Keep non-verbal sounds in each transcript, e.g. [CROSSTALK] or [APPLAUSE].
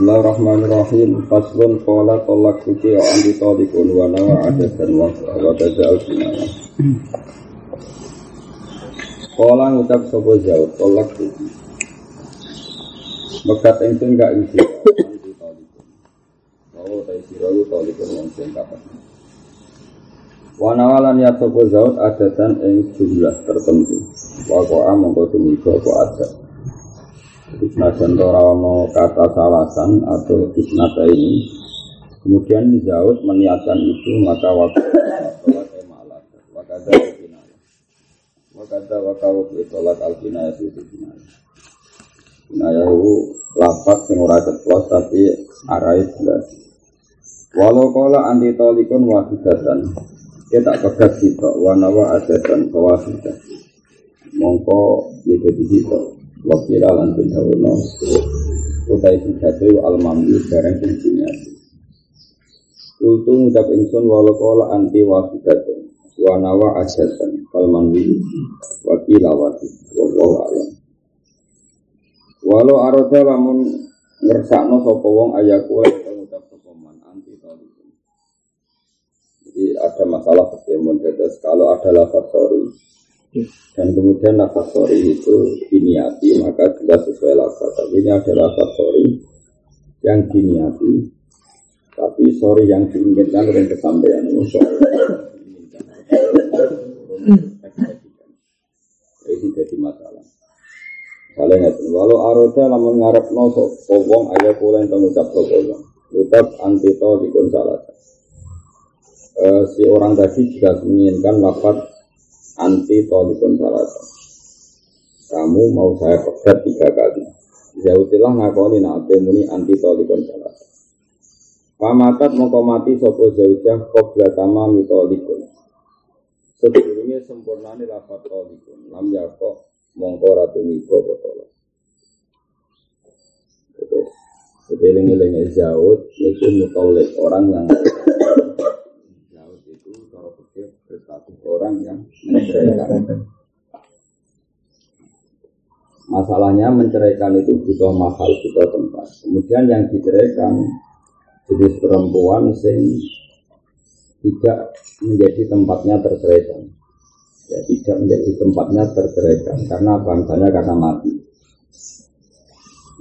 Bismillahirrahmanirrahim. Faslun qala tolak suci wa anti talikun wa nawa adat dan wa wa sinana. Qala ngucap sapa jauh tolak suci. Mekat ingsun gak isi anti talikun. Wa ta isi rawu talikun wong sing kapan. Wa nawalan ya sapa zaut adatan ing jumlah tertentu. Wa qa'a mongko tumiko apa adat. Senajan ora ono kata salasan atau isnata ini Kemudian Zaud meniatkan itu maka waktu sholat al-kinaya itu kinaya Kinaya itu yang ora ceplos tapi jelas. Walau pegat kita Wanawa adatan Mongko jadi kita wakila lan bin utai sujatu al mamdi barang sing diniati Kultu ngucap ingsun walau kola anti wafidatun wa nawa ajatan kal manwi wakila wati wallahu alam. Walau aroda lamun ngersakno sapa wong ayaku ngucap sapa anti talikun Jadi ada masalah seperti kalau ada lafaz sorry dan kemudian nafas sorry itu diniati maka jelas sesuai lafaz tapi ini adalah nafas sorry yang diniati tapi sorry yang diinginkan dengan kesampaian ini jadi masalah. Kalian nggak walau aroda lamun ngarep no sopong ayah kulen pengucap sopong ucap antito di salah. Uh, si orang tadi juga menginginkan lafaz anti salasa. Kamu mau saya pegat tiga kali. Zautilah ngakoni nate muni anti tolikun salasa. Pamatat mau mati sopo zaujah kobra tama mitolikun. Sebelumnya sempurna nih lafat tolikun. Lam yako mongko ratu miko botol. Jadi eling-eling zaut itu mutolik orang yang berstatus orang yang menceraikan. Masalahnya menceraikan itu butuh mahal, butuh tempat. Kemudian yang diceraikan jenis perempuan sing tidak menjadi tempatnya terceraikan. Ya, tidak menjadi tempatnya terceraikan karena bangsanya karena mati.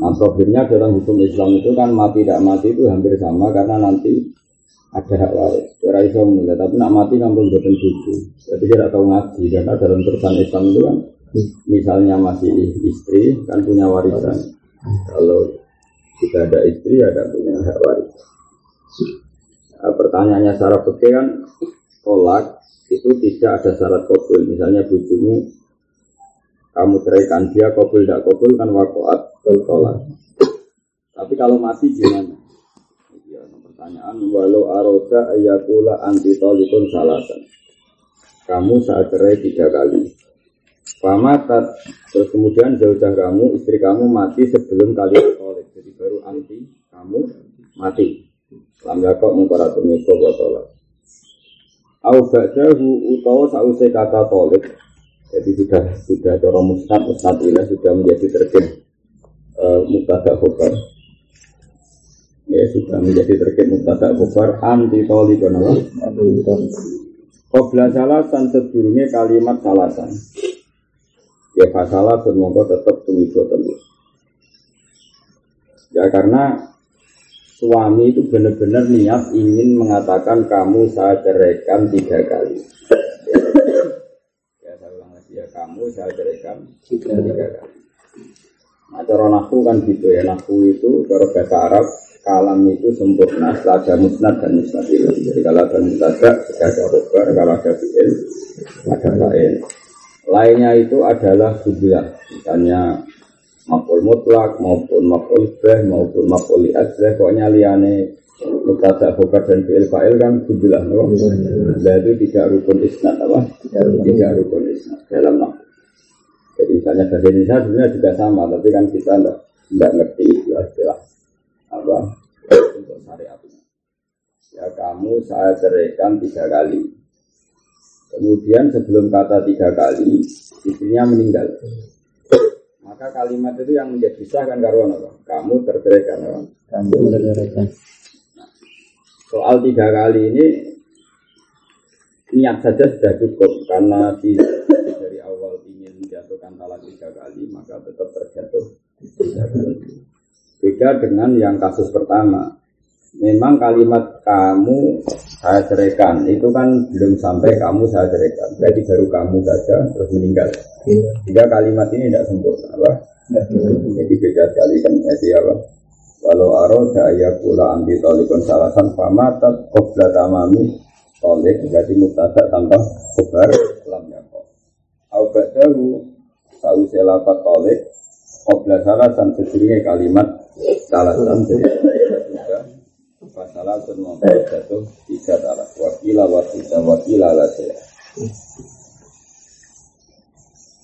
Nah problemnya dalam hukum Islam itu kan mati tidak mati itu hampir sama karena nanti ada hak waris. Ora iso mulai, tapi nak mati kampung boten bojo. Jadi tidak tahu ngaji karena dalam terusan Islam itu kan misalnya masih istri kan punya warisan. Kalau tidak ada istri ada punya hak waris. Nah, pertanyaannya secara fikih kan tolak itu tidak ada syarat kabul. Misalnya bujumu kamu ceraikan dia kabul tidak kabul kan wakoat tolak. Tapi kalau mati gimana? Pertanyaan walau aroda ayakula anti tolikun salasan kamu saat cerai tiga kali. Pamatat terus kemudian jauh kamu istri kamu mati sebelum kali tolik jadi baru anti kamu mati. Lam yakok mengkoratu miko botolat au ba'dahu utawa sause kata tolik jadi sudah sudah dorong musnad sudah menjadi terkin uh, mubtada khobar ya sudah menjadi terkait mutada kufar anti toli kono Qobla salasan sebelumnya kalimat salasan Ya fasalah semoga tetap tumibo terus. Ya karena suami itu benar-benar niat ingin mengatakan kamu saya ceraikan tiga kali. Ya saya ulang lagi ya kamu saya ceraikan tiga, tiga kali. Nah cara nahu kan gitu ya. Nahu itu cara bahasa Arab kalam itu sempurna ada musnad dan musnad itu. Jadi kalau ada musnad ada robar, kalau ada fi'il ada lain. Lainnya itu adalah sudah, misalnya maful mutlak maupun maful beh maupun maful li'adzeh pokoknya liane mutada khobar dan fi'il fa'il kan sudah no? Nah itu tidak rukun isnad apa? Tidak rukun isnad dalam nama. Jadi misalnya bahasa Indonesia sebenarnya juga sama, tapi kan kita tidak tidak ngerti istilah apa. Ya kamu saya ceraikan tiga kali. Kemudian sebelum kata tiga kali, istrinya meninggal. Maka kalimat itu yang menjadi sah kan karuan apa? Kamu terceraikan apa? Kamu terceraikan. Soal tiga kali ini niat saja sudah cukup karena si dari awal ingin menjatuhkan talak tiga kali maka tetap terjatuh tiga kali. Beda dengan yang kasus pertama. Memang kalimat kamu saya ceraikan itu kan belum sampai kamu saya ceraikan. Berarti baru kamu saja terus meninggal. Tiga kalimat ini tidak sempurna, apa? Jadi beda sekali kan jadi apa? Walau aroda ya pula anti tolikon salasan famatat kobla tamami tolik berarti mutadak tambah kobar lam yakok. Au ba'dahu tahu selapat tolik kobla salasan sejumlah kalimat salasan jadi Masalah pun membuat jatuh tiga talak wakila wakila wakila lah saya.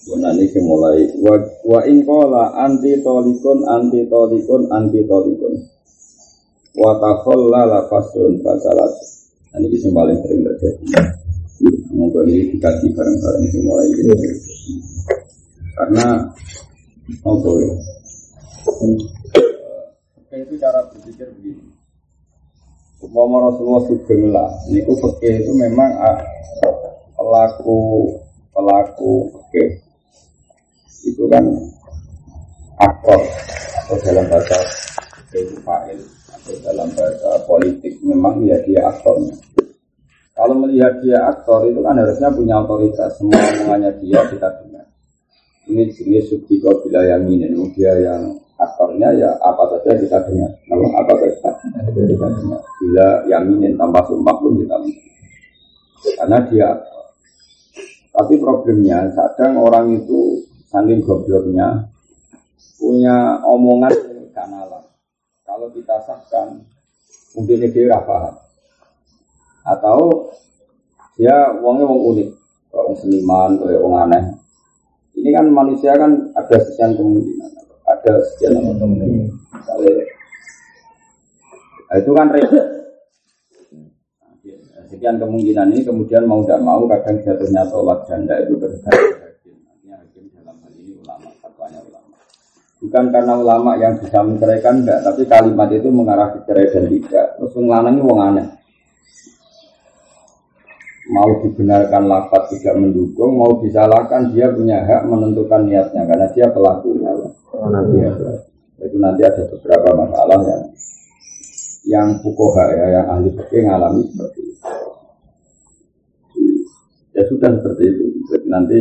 Gunani mulai wa, wa in qala anti tolikun anti tolikun anti tolikun wa takhallala fasun fasalat. Nah, ini yang paling sering terjadi. Monggo ini dikaji bareng-bareng mulai ini. Karena apa ya? itu cara berpikir begini. Umpama Rasulullah Sugeng lah, niku fakih itu memang ah, pelaku pelaku fakih itu kan aktor atau dalam bahasa itu fa'il atau dalam bahasa politik memang ya dia aktornya. Kalau melihat dia aktor itu kan harusnya punya otoritas semua omongannya dia kita dengar. Ini jenis subtiko bila yang ini, dia yang aktornya ya apa saja kita dengar. Kalau apa saja kita dengar. Bila yang ini tanpa sumpah pun kita dengar. Karena dia. Tapi problemnya kadang orang itu saking gobloknya punya omongan kanalan. Kalau kita sahkan mungkin dia paham. Atau dia uangnya uang unik, uang seniman, kayak uang aneh. Ini kan manusia kan ada sekian kemungkinan, ada sekian kemungkinan. Misalnya, nah, itu kan repot. Sekian kemungkinan ini kemudian mau tidak mau kadang jatuhnya tolak janda itu tergantung Bukan karena ulama yang bisa menceraikan enggak, tapi kalimat itu mengarah ke cerai dan tidak. Terus ngelanangi wong aneh. Mau dibenarkan lapat tidak mendukung, mau disalahkan dia punya hak menentukan niatnya karena dia pelakunya. Dia, itu nanti ada beberapa masalah yang yang fukoha ya, yang ahli fikih mengalami seperti itu. Ya sudah seperti itu. Jadi nanti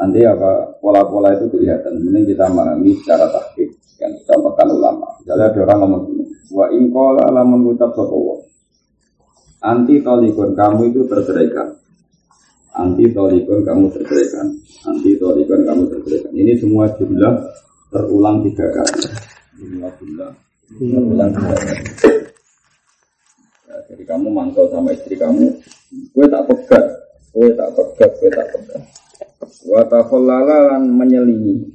Nanti apa pola-pola itu kelihatan. Ini kita memahami secara taktik yang disampaikan ulama. Misalnya ada orang ngomong gini, wa ingkola lamun ngucap sokowo. Anti tolikon kamu itu terceraikan. Anti tolikon kamu terceraikan. Anti tolikon kamu terceraikan. Ini semua jumlah terulang tiga kali. Semua jumlah terulang tiga kali. Ya, jadi kamu mangkal sama istri kamu, gue tak pegat, gue tak pegat, gue tak pegat. Watakholalan menyelingi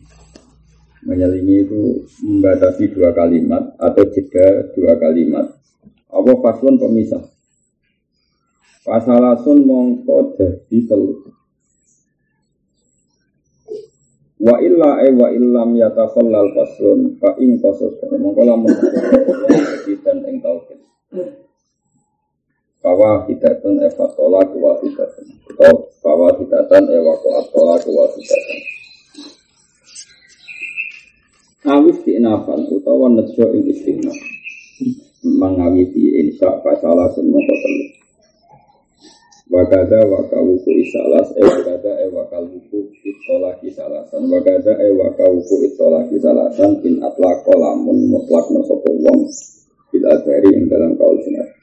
Menyelingi itu membatasi dua kalimat Atau jeda dua kalimat Apa faslun pemisah Fasalasun mongko jadi telu. Wa illa e wa illam yatakhallal faslun Fa in qasus Mongko lamun dan ing tauhid. Bahwa hidatun eva tolak wa hidatun Atau bahwa hidatan ewa koat tolak wa hidatan Awis diinafan utawa nejo ing istighna Mengawi di insya fasalah semua kotelu Wakada wakawuku isalas e wakada e wakawuku itolaki salasan Wakada e wakawuku itolaki salasan bin atlaq kolamun mutlak nosopo wong Bil adhari ing dalam kaul sinar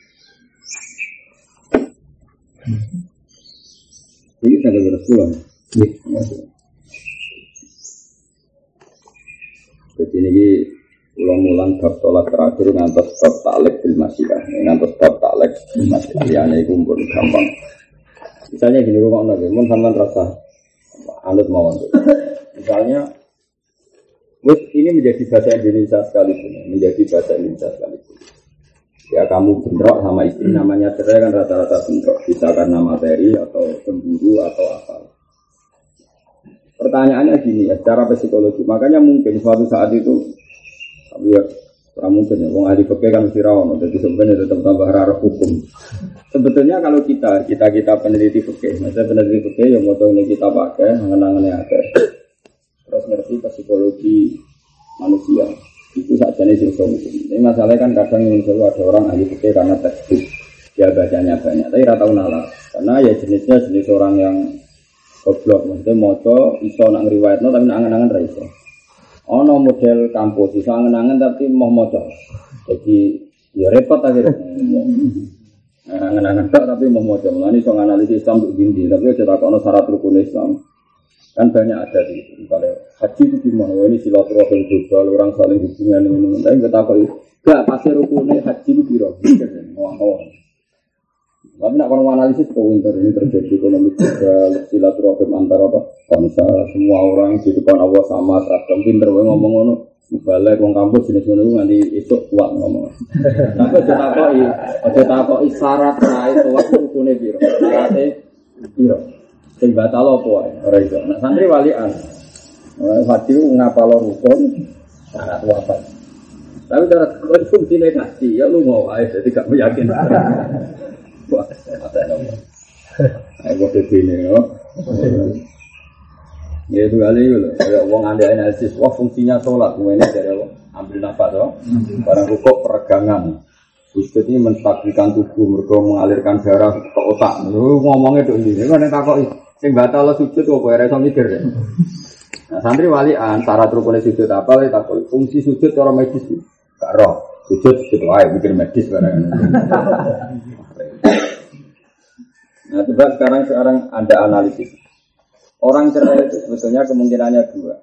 ini sampai beres pulang. Jadi ini ulang-ulang bab tolak terakhir ngantos bab taklek bil masyiyah. Ngantos bab taklek bil itu pun gampang. Misalnya gini rumah nabi, mun sampean rasa anut mawon. Misalnya Wis ini menjadi bahasa Indonesia sekalipun, menjadi bahasa Indonesia sekalipun. Ya kamu bentrok sama istri namanya cerai kan rata-rata bentrok bisa karena materi atau cemburu atau apa. pertanyaannya gini ya, secara psikologi. Makanya mungkin suatu saat itu, ya, mungkin ya, wong ahli fikih kan mesti rawon, jadi sebenarnya tetap tambah rara hukum. Sebetulnya kalau kita, kita kita peneliti fikih, maksudnya peneliti fikih yang mau ini kita pakai, mengenangannya ada, terus ngerti psikologi manusia, itu saja nih sing Ini masalahnya kan kadang yang selalu ada orang ahli fikih karena tekstur, dia bacanya banyak, tapi rata nalar, karena ya jenisnya jenis orang yang goblok, maksudnya moco, iso nak ngriwayatno tapi nak angan-angan ra iso. Ono model kampus, iso angan-angan tapi mau moco. Jadi ya repot akhirnya. Angan-angan tak tapi mau moco. Mulane iso analisis Islam untuk gini, tapi aja tak ono syarat rukun Islam. Kan banyak ada di. Misalnya haji itu gimana? Wah, ini silaturahim global, orang saling hubungan ini. Tapi kita kok gak pasti rukunnya haji itu biro. Mau tapi nak kalau analisis kok winter ini terjadi ekonomi juga silaturahim antara apa bangsa semua orang gitu kan Allah sama seragam pinter gue ngomong ngono balik wong kampus jenis ngono nanti esuk kuat ngomong. Tapi aja takoki, aja takoki syarat rae kuat rukune piro. Syarate piro. Sing batal apa wae ora iso. Nah santri walian. Hati ngapalo rukun syarat wafat. Tapi cara konsumsi negasi ya lu mau aja gak meyakinkan. Aku begini, ya. Ya itu kali itu loh. Kayak uang anda analisis, wah fungsinya sholat, ini dari? Ambil nafas, loh. Barang rukuk peregangan. Sujud ini menstabilkan tubuh, mereka mengalirkan darah ke otak. Lu ngomongnya tuh ini, kan yang takut sing batal sujud kok kowe iso mikir. Nah, santri walian syarat rukun sujud apa lagi takut fungsi sujud cara medis. Gak roh. Sujud sujud wae mikir medis barang. Nah, coba sekarang sekarang ada analisis. Orang cerai itu sebetulnya kemungkinannya dua.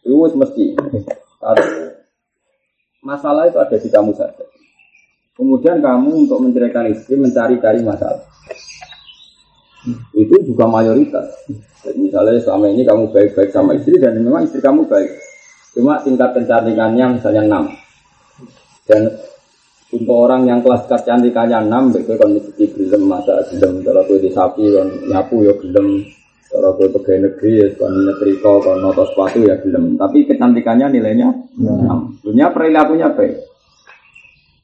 Itu mesti. Satu, masalah itu ada di kamu saja. Kemudian kamu untuk menceraikan istri mencari-cari masalah. Itu juga mayoritas. Jadi misalnya selama ini kamu baik-baik sama istri dan memang istri kamu baik. Cuma tingkat kecantikannya misalnya 6. Dan untuk orang yang kelas kecantikannya 6, begitu kan mesti gelem masa gelem kalau di sapi kan nyapu ya gelem kalau gue pegawai negeri ya kan nyetrika kan noto sepatu ya gelem tapi kecantikannya nilainya ya. 6 dunia perilakunya baik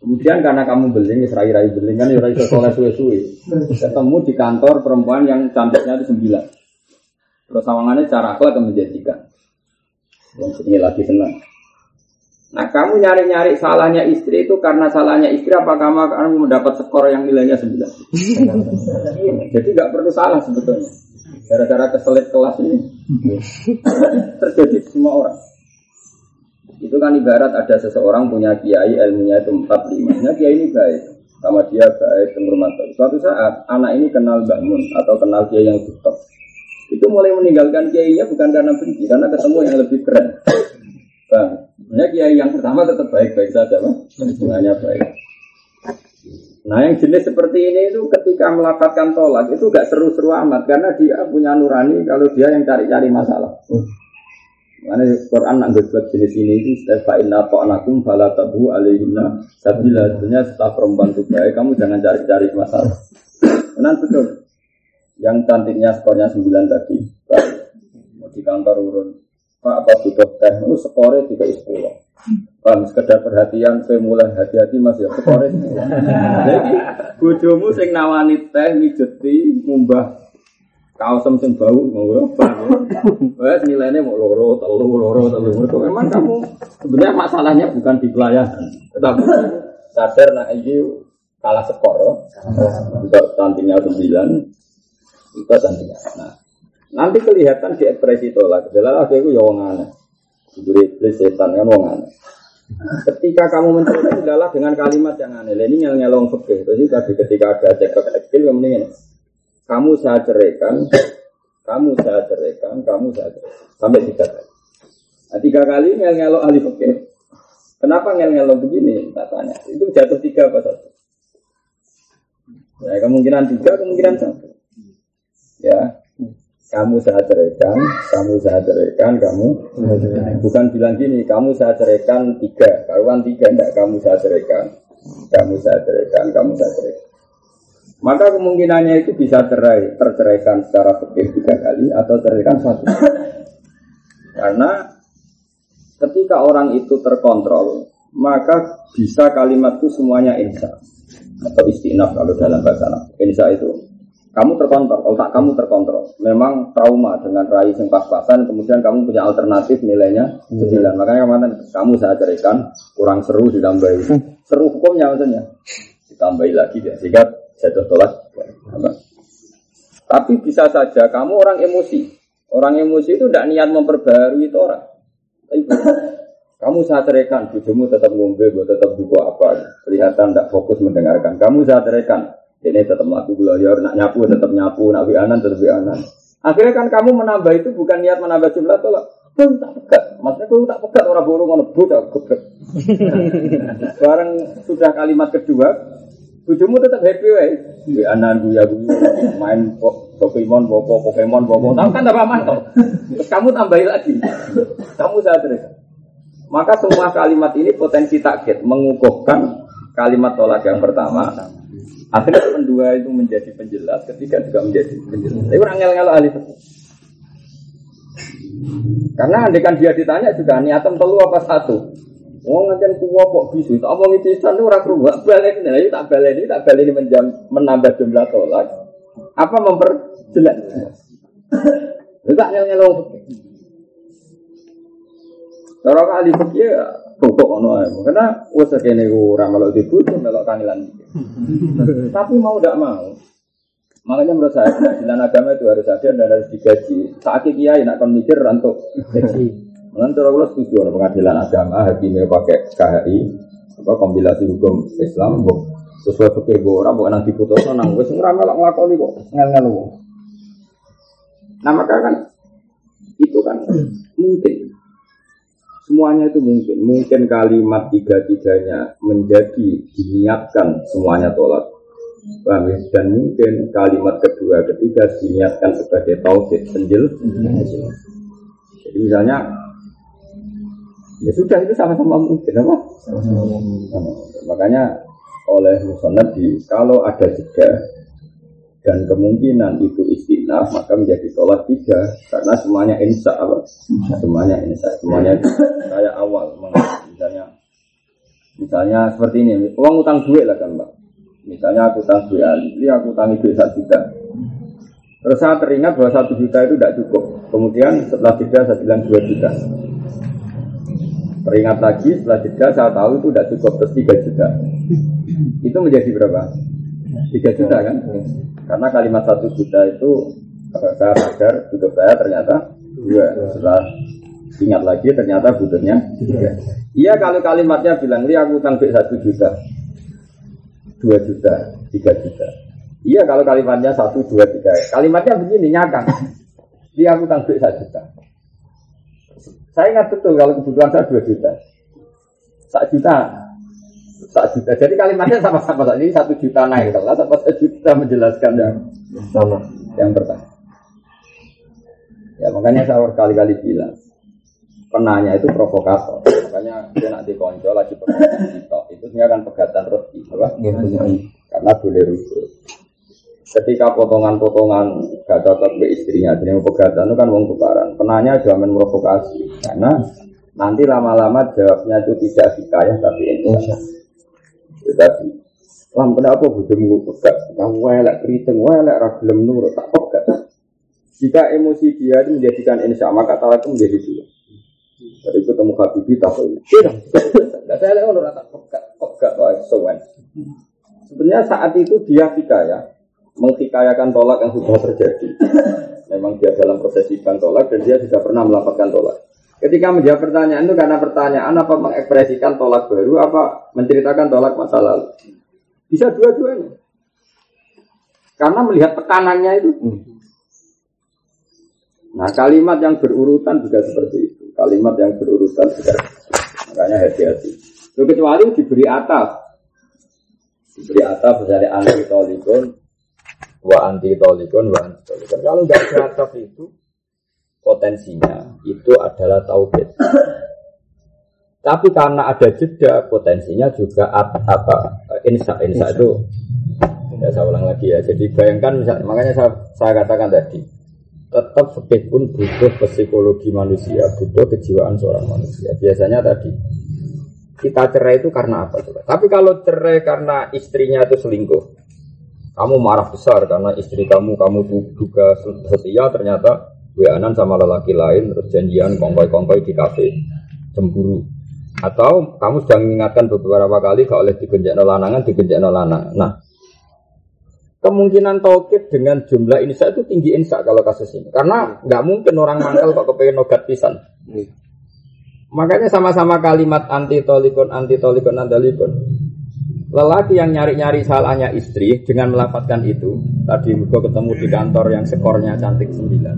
Kemudian karena kamu beling, serai-rai beling kan ya itu soleh suwe-suwe. Ketemu di kantor perempuan yang cantiknya itu sembilan. Terus sawangannya cara akhlak menjadikan. Yang ini lagi senang. Nah kamu nyari-nyari salahnya istri itu karena salahnya istri apa kamu akan mendapat skor yang nilainya 9 [LAUGHS] Jadi nggak perlu salah sebetulnya. Gara-gara keselit kelas ini. [LAUGHS] Terjadi semua orang. Itu kan ibarat ada seseorang punya kiai ilmunya itu 4 5 Nah kiai ini baik. Sama dia baik penghormatan Suatu saat anak ini kenal bangun Atau kenal kiai yang tutup Itu mulai meninggalkan kiainya bukan karena benci Karena ketemu yang lebih keren Sebenarnya kiai yang pertama tetap baik-baik saja, bang. Hubungannya baik. Nah yang jenis seperti ini itu ketika melaporkan tolak itu gak seru-seru amat karena dia punya nurani kalau dia yang cari-cari masalah. Karena Quran nak jenis ini itu fa inna ta'anakum fala tabu alaihina sabila sebenarnya setelah perempuan itu baik kamu jangan cari-cari masalah. Benar betul. Yang cantiknya skornya 9 tadi. Mau di kantor urun Pak apa butuh teh? Itu skore tiga sepuluh. Bang, sekedar perhatian, saya mulai hati-hati mas ya. Skore [LAUGHS] Jadi, bujumu sing nawani teh, mijeti, mumbah kaosem sing bau ngono Wes nilainya mau loro, telu, loro, telu. Memang kamu sebenarnya masalahnya bukan di pelayanan, tetapi sadar nak ini kalah skor. Untuk cantiknya sembilan, itu cantiknya. Nah, Nanti kelihatan di ekspresi tolak. Adalah aku ya wong aneh. Iblis setan kan wong. Ketika kamu mencerita adalah dengan kalimat yang aneh. Ini yang nyelong fikih. Jadi ketika ada cekcok kecil yang mendingan. Kamu saya ceraikan, kamu saya ceraikan, kamu saya ceraikan. Sampai tiga kali. Nah, tiga kali ngel ngelok ahli fikih. Kenapa ngel ngelok begini? Tak tanya. Itu jatuh tiga apa satu? Ya kemungkinan tiga, kemungkinan satu. Ya, kamu saya ceraikan, kamu saya ceraikan, kamu bukan bilang gini, kamu saya ceraikan tiga, karuan tiga enggak kamu saya ceraikan, kamu saya ceraikan, kamu saya ceraikan. Maka kemungkinannya itu bisa cerai, terceraikan secara fikih tiga kali atau terceraikan satu. Karena ketika orang itu terkontrol, maka bisa kalimat itu semuanya insya atau istinaf kalau dalam bahasa Arab. Insya itu kamu terkontrol, otak kamu terkontrol. Memang trauma dengan rai yang pas-pasan, kemudian kamu punya alternatif nilainya sembilan. Makanya kemarin kamu saya ceritakan kurang seru ditambahi. Seru hukumnya maksudnya ditambahi lagi ya sehingga jatuh tolak. Tapi bisa saja kamu orang emosi. Orang emosi itu tidak niat memperbarui itu orang. Kamu saya ceraikan, bujumu tetap ngombe, gue tetap buka apa. Kelihatan tidak fokus mendengarkan. Kamu saya ceraikan, ini tetap melaku belajar, nak nyapu tetap nyapu, nak bianan tetap bianan. Akhirnya kan kamu menambah itu bukan niat menambah jumlah tolak. Kau tak pegat, maksudnya kau tak pegat orang burung ngono budak geblek. [LAUGHS] Barang sudah kalimat kedua, bujumu tetap happy wae. Bianan buya buya main Pokemon, bobo Pokemon, bobo. Tahu kan apa mantap. Terus kamu tambahin lagi. Kamu saya cerita. Maka semua kalimat ini potensi takhid mengukuhkan kalimat tolak yang pertama. Akhirnya kedua itu menjadi penjelas, ketiga juga menjadi penjelas. Tapi orang ngel-ngel ahli Karena andekan dia ditanya juga niatan telu apa satu. Wong ngajen kuwo kok bisu, tak omong pisan ora krungu, balen ini tak balen ini tak balen menjam menambah jumlah tolak. Apa memperjelas? Tidak ngel-ngel Cara kali fikih pokok ono ae. Karena wis kene ora melok dibutuh melok kangilan. Tapi mau tidak mau. Makanya menurut saya pengadilan agama itu harus ada dan harus digaji. Saat kiai nak kon mikir untuk gaji. Cara kalau setuju ada pengadilan agama hakimnya pakai KHI apa kompilasi hukum Islam sesuai fikih bu orang bukan nanti putus nang wes ora melok nglakoni kok ngel-ngel Nah maka kan itu kan mungkin Semuanya itu mungkin. Mungkin kalimat tiga-tiganya menjadi diniatkan semuanya tolak. Paham ya? Dan mungkin kalimat kedua ketiga diniatkan sebagai tauhid penjel. Jadi misalnya ya sudah itu sama-sama mungkin apa? Sama-sama Makanya oleh musonab di kalau ada jeda dan kemungkinan itu istilah maka menjadi tolak tiga. Karena semuanya insya Allah semuanya insya. Semuanya saya awal misalnya misalnya seperti ini. Uang utang duit lah kan mbak. Misalnya aku utang duit Ali aku utang duit satu juta. Terus saya teringat bahwa satu juta itu tidak cukup. Kemudian setelah tiga saya bilang dua juta. Teringat lagi setelah tiga saya tahu itu tidak cukup terus tiga juta. Itu menjadi berapa? Tiga juta kan karena kalimat satu juta itu saya sadar cukup saya ternyata dua. Setelah ingat lagi ternyata butuhnya tiga. Iya kalau kalimatnya bilang li aku utang satu juta, dua juta, tiga juta. Iya kalau kalimatnya satu, dua, tiga. Kalimatnya begini nyakang. Dia aku utang satu juta. Saya ingat betul kalau kebutuhan saya dua juta. Satu juta satu juta. Jadi kalimatnya sama-sama. Ini satu juta naik kelas apa satu juta menjelaskan yang sama yang pertama. Ya makanya saya berkali-kali bilang penanya itu provokator. Makanya dia nanti konco lagi pegatan itu sebenarnya kan pegatan roti, apa? Ya, Karena boleh rujuk. Ketika potongan-potongan gak cocok ke istrinya, jadi pegatan itu kan uang tukaran. Penanya jamin provokasi, karena nanti lama-lama jawabnya itu tidak hikayah tapi insya. Tetapi Lam kenapa bujumu pegat? Kamu welek keriting, welek ragilem nurut, tak pegat. Jika emosi dia itu menjadikan insya, maka talak itu menjadi dua. Dari ketemu Habibi, tak tidak. Tidak saya lihat orang tak pegat, pegat, wah, sowan. Sebenarnya saat itu dia ya, menghikayakan tolak yang sudah terjadi. Memang dia dalam proses sidang tolak dan dia sudah pernah melaporkan tolak. Ketika menjawab pertanyaan itu karena pertanyaan apa mengekspresikan tolak baru apa menceritakan tolak masa lalu. Bisa dua-duanya. Karena melihat tekanannya itu. Nah kalimat yang berurutan juga seperti itu. Kalimat yang berurutan juga. Makanya hati-hati. Kecuali diberi atap. Diberi atap misalnya anti tolikon. Wa anti tolikon, wa anti tolikon. Kalau nggak ada atap itu potensinya itu adalah tauhid. Tapi karena ada jeda potensinya juga apa insya insya itu Ya saya ulang lagi ya. Jadi bayangkan misalnya, makanya saya, saya katakan tadi, tetap fikih pun butuh psikologi manusia, butuh kejiwaan seorang manusia. Biasanya tadi kita cerai itu karena apa coba? Tapi kalau cerai karena istrinya itu selingkuh, kamu marah besar karena istri kamu kamu juga setia ternyata weanan sama lelaki lain terus janjian kongkoi-kongkoi di kafe. Cemburu. Atau kamu sudah mengingatkan beberapa kali kalau oleh digenjak lanangan digenjak lanangan nah kemungkinan tauhid dengan jumlah insa itu tinggi insa kalau kasus ini. Karena nggak mungkin orang mangkal kok kepengen nogat pisan. Makanya sama-sama kalimat anti tolikon anti tolikon andalikon lelaki yang nyari-nyari salahnya istri dengan melafatkan itu tadi gue ketemu di kantor yang skornya cantik sembilan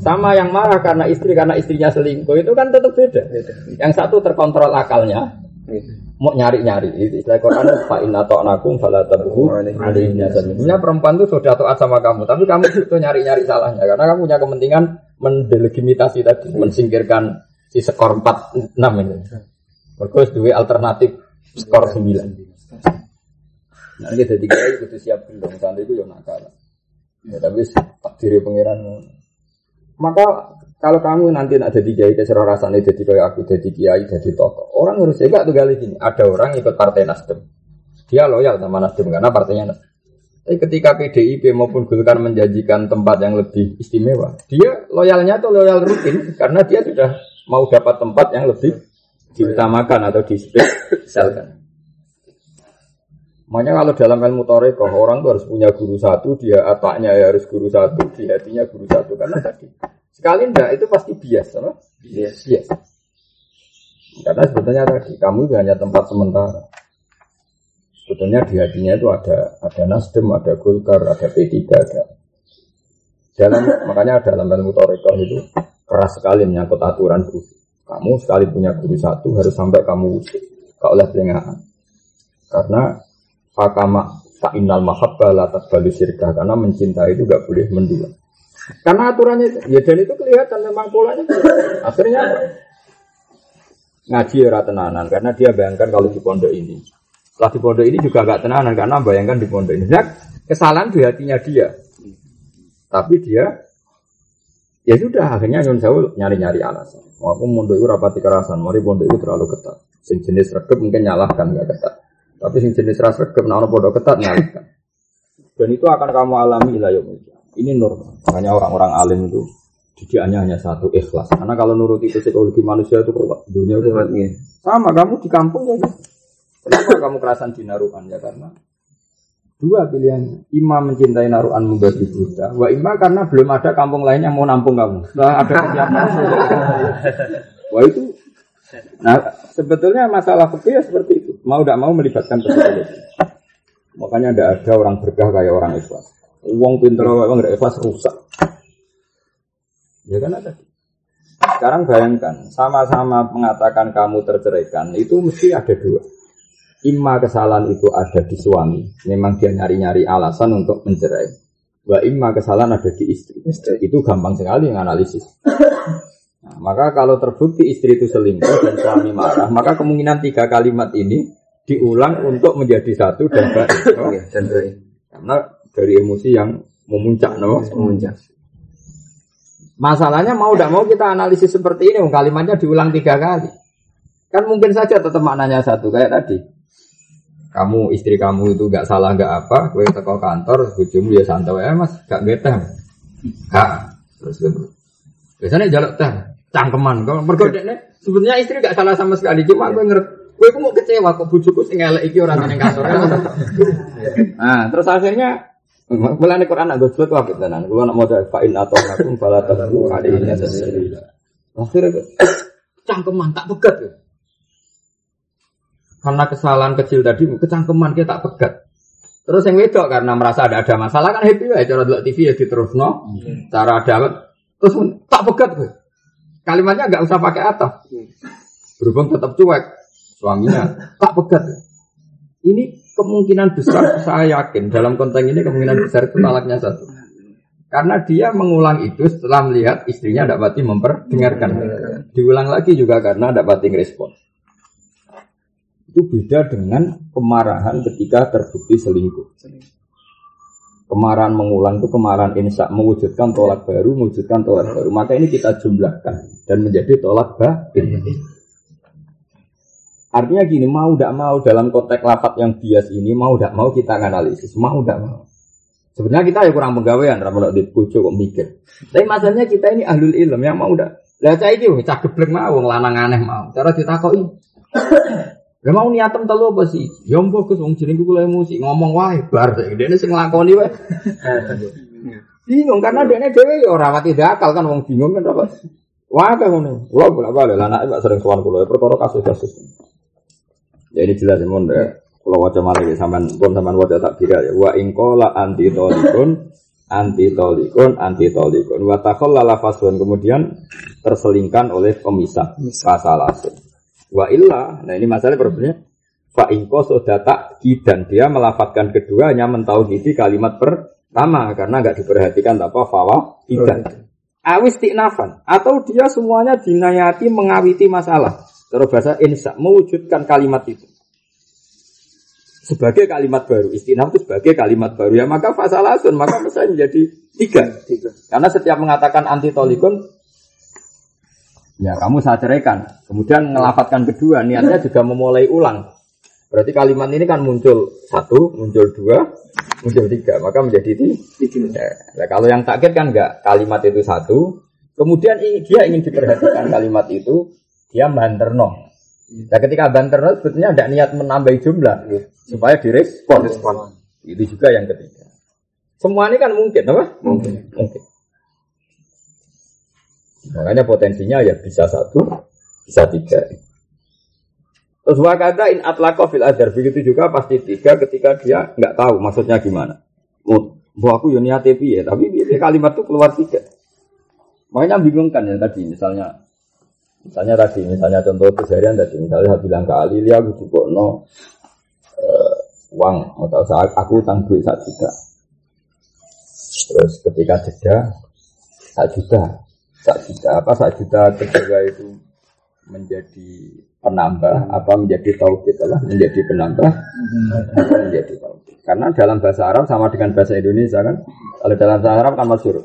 sama yang marah karena istri karena istrinya selingkuh itu kan tetap beda yang satu terkontrol akalnya mau nyari-nyari itu istilah Quran [LAUGHS] fa inna ta'nakum fala tabghu Sebenarnya perempuan itu sudah taat sama kamu, tapi kamu itu nyari-nyari salahnya karena kamu punya kepentingan mendelegitimasi tadi, mensingkirkan si skor 4 6 ini. Berkuas dua alternatif skor 9. Nah, ini jadi kaya itu siap belum, santri itu yang nakal. Ya, tapi takdir pangeran. Maka kalau kamu nanti nak jadi kiai keserah rasanya jadi kayak aku jadi kiai jadi tokoh, orang harus jaga tuh kali gini. Ada orang ikut partai Nasdem, dia loyal sama Nasdem karena partainya Nasdem. Tapi ketika PDIP maupun Golkar menjanjikan tempat yang lebih istimewa, dia loyalnya tuh loyal rutin karena dia sudah mau dapat tempat yang lebih diutamakan atau dispesialkan. Makanya kalau dalam ilmu toreko orang tuh harus punya guru satu, dia ataknya ya harus guru satu, di hatinya guru satu karena tadi Sekali enggak itu pasti bias, apa? Bias. bias. Karena sebetulnya tadi kamu itu hanya tempat sementara. Sebetulnya di hatinya itu ada ada Nasdem, ada Golkar, ada P3, ada dalam makanya dalam ilmu toriko itu keras sekali menyangkut aturan guru. Kamu sekali punya guru satu harus sampai kamu usik. Kau oleh peringatan. Karena fakama fa'inal mahabbah la syirkah. Karena mencintai itu gak boleh mendua. Karena aturannya ya dan itu kelihatan memang polanya. Akhirnya ngaji ya tenanan karena dia bayangkan kalau di pondok ini. Setelah di pondok ini juga agak tenanan karena bayangkan di pondok ini. Nah, kesalahan di hatinya dia. Tapi dia ya sudah akhirnya Nyun Sewu nyari-nyari alasan. Aku pondok itu rapati kerasan, mari pondok itu terlalu ketat. Sing jenis mungkin nyalahkan nggak ketat. Tapi sing jenis ras regep nah pondok ketat nyalahkan. [LAUGHS] Dan itu akan kamu alami ilah ini normal. Makanya orang-orang alim itu didikannya hanya satu ikhlas. Karena kalau nurut itu psikologi manusia itu kuat. Dunia itu kuat. Sama kamu di kampung ya. Kenapa kamu kerasan di naruhan ya karena dua pilihan. Ima mencintai naruhan membagi buta. Wa ima karena belum ada kampung lain yang mau nampung kamu. Setelah ada kesiapan. [LAUGHS] Wah itu. Nah sebetulnya masalah fikih ya seperti itu. Mau tidak mau melibatkan psikologi. Makanya tidak ada orang berkah kayak orang ikhlas. Uang pinter memang nggak ikhlas rusak. Ya kan ada. Sekarang bayangkan, sama-sama mengatakan kamu terceraikan, itu mesti ada dua. Imma kesalahan itu ada di suami, memang dia nyari-nyari alasan untuk mencerai. Wa imma kesalahan ada di istri. Itu gampang sekali analisis. Nah, maka kalau terbukti istri itu selingkuh dan suami marah, maka kemungkinan tiga kalimat ini diulang untuk menjadi satu dan baik. Karena dari emosi yang memuncak, no? Memuncak. Masalahnya mau tidak mau kita analisis seperti ini, kalimatnya diulang tiga kali. Kan mungkin saja tetap maknanya satu kayak tadi. Kamu istri kamu itu gak salah gak apa, gue teko kantor, bujumu ya santai ya mas, gak getah, gak terus gitu. Biasanya jaluk teh, cangkeman. Kalau bergodeknya, sebetulnya istri gak salah sama sekali, cuma gue ngerti. Gue mau kecewa kok bujuku sing elek iki orang yang kantor. [LAUGHS] nah, terus akhirnya Mulane Quran nak gosbet wae tenan. Kulo nak maca fa in atau nakum fala tadru alaihi tasbih. Akhirnya [COUGHS] cangkeman tak pegat. Ya. Karena kesalahan kecil tadi kecangkeman kita tak pegat. Terus yang wedok karena merasa ada ada masalah kan happy ya cara dulu TV ya diterusno. Hmm. Cara dapat terus tak pegat gue. Kalimatnya nggak usah pakai atap. Berhubung tetap cuek suaminya tak pegat. Ini kemungkinan besar saya yakin dalam konteks ini kemungkinan besar itu talaknya satu. Karena dia mengulang itu setelah melihat istrinya tidak pati memperdengarkan. Diulang lagi juga karena tidak pati respon. Itu beda dengan kemarahan ketika terbukti selingkuh. Kemarahan mengulang itu kemarahan insya mewujudkan tolak baru, mewujudkan tolak baru. Maka ini kita jumlahkan dan menjadi tolak batin. Artinya gini, mau tidak mau dalam konteks lafat yang bias ini, mau tidak mau kita analisis, mau tidak mau. Sebenarnya kita ya kurang penggawean, ramal di pucuk kok mikir. Tapi masalahnya kita ini ahlul ilm yang mau udah. Lah cah iki cah mau wong lanang aneh mau. Cara ditakoki. Lah mau niatem telu apa sih? Ya mbok Gus wong jenengku kula emosi ngomong wae bar dene sing nglakoni wae. [LAUGHS] Bingung karena dene dhewe ya ora wati akal kan wong bingung kan apa. Wah kan ngono. Kula bolak-balik anak Pak sering sowan kula ya perkara kasus-kasus. Ya ini jelas ya mon kalau wajah malah ya sampean pun sampean wajah tak kira ya. Wa ingkola anti tolikun anti tolikun anti tolikun wa lala fasun kemudian terselingkan oleh pemisah pasalasun wa illa nah ini masalah problemnya fa ingko sudah tak dan dia melafatkan keduanya mentauhidi kalimat pertama karena nggak diperhatikan apa fawa tidak awis tiknafan atau dia semuanya dinayati mengawiti masalah terus bahasa insa mewujudkan kalimat itu sebagai kalimat baru. Istinaf itu sebagai kalimat baru. Ya maka fasalasun, maka bisa menjadi tiga. tiga. Karena setiap mengatakan anti tolikun, ya kamu saya ceraikan. Kemudian ngelafatkan kedua, niatnya juga memulai ulang. Berarti kalimat ini kan muncul satu, muncul dua, muncul tiga. Maka menjadi tiga. Ya, nah, kalau yang takut kan enggak, kalimat itu satu. Kemudian dia ingin diperhatikan kalimat itu, dia banterno. Nah ketika banter sebetulnya ada niat menambah jumlah supaya direspon. Respon. Itu juga yang ketiga. Semua ini kan mungkin, apa? Mungkin. Mungkin. Makanya potensinya ya bisa satu, bisa tiga. Terus wakada in atlaqo fil adar begitu juga pasti tiga ketika dia nggak tahu maksudnya gimana. Bu aku niat ya, tapi kalimat itu keluar tiga. Makanya bingung kan ya tadi misalnya Misalnya tadi, misalnya contoh keseharian tadi, misalnya saya bilang ke Ali, dia aku cukup no uh, uang atau saat aku utang duit satu juta. Terus ketika jeda satu juta, satu juta. Apa satu juta kedua itu menjadi penambah? Apa menjadi tauhid? Lah menjadi penambah? Apa menjadi tauhid? Karena dalam bahasa Arab sama dengan bahasa Indonesia kan? Kalau dalam bahasa Arab kan masyur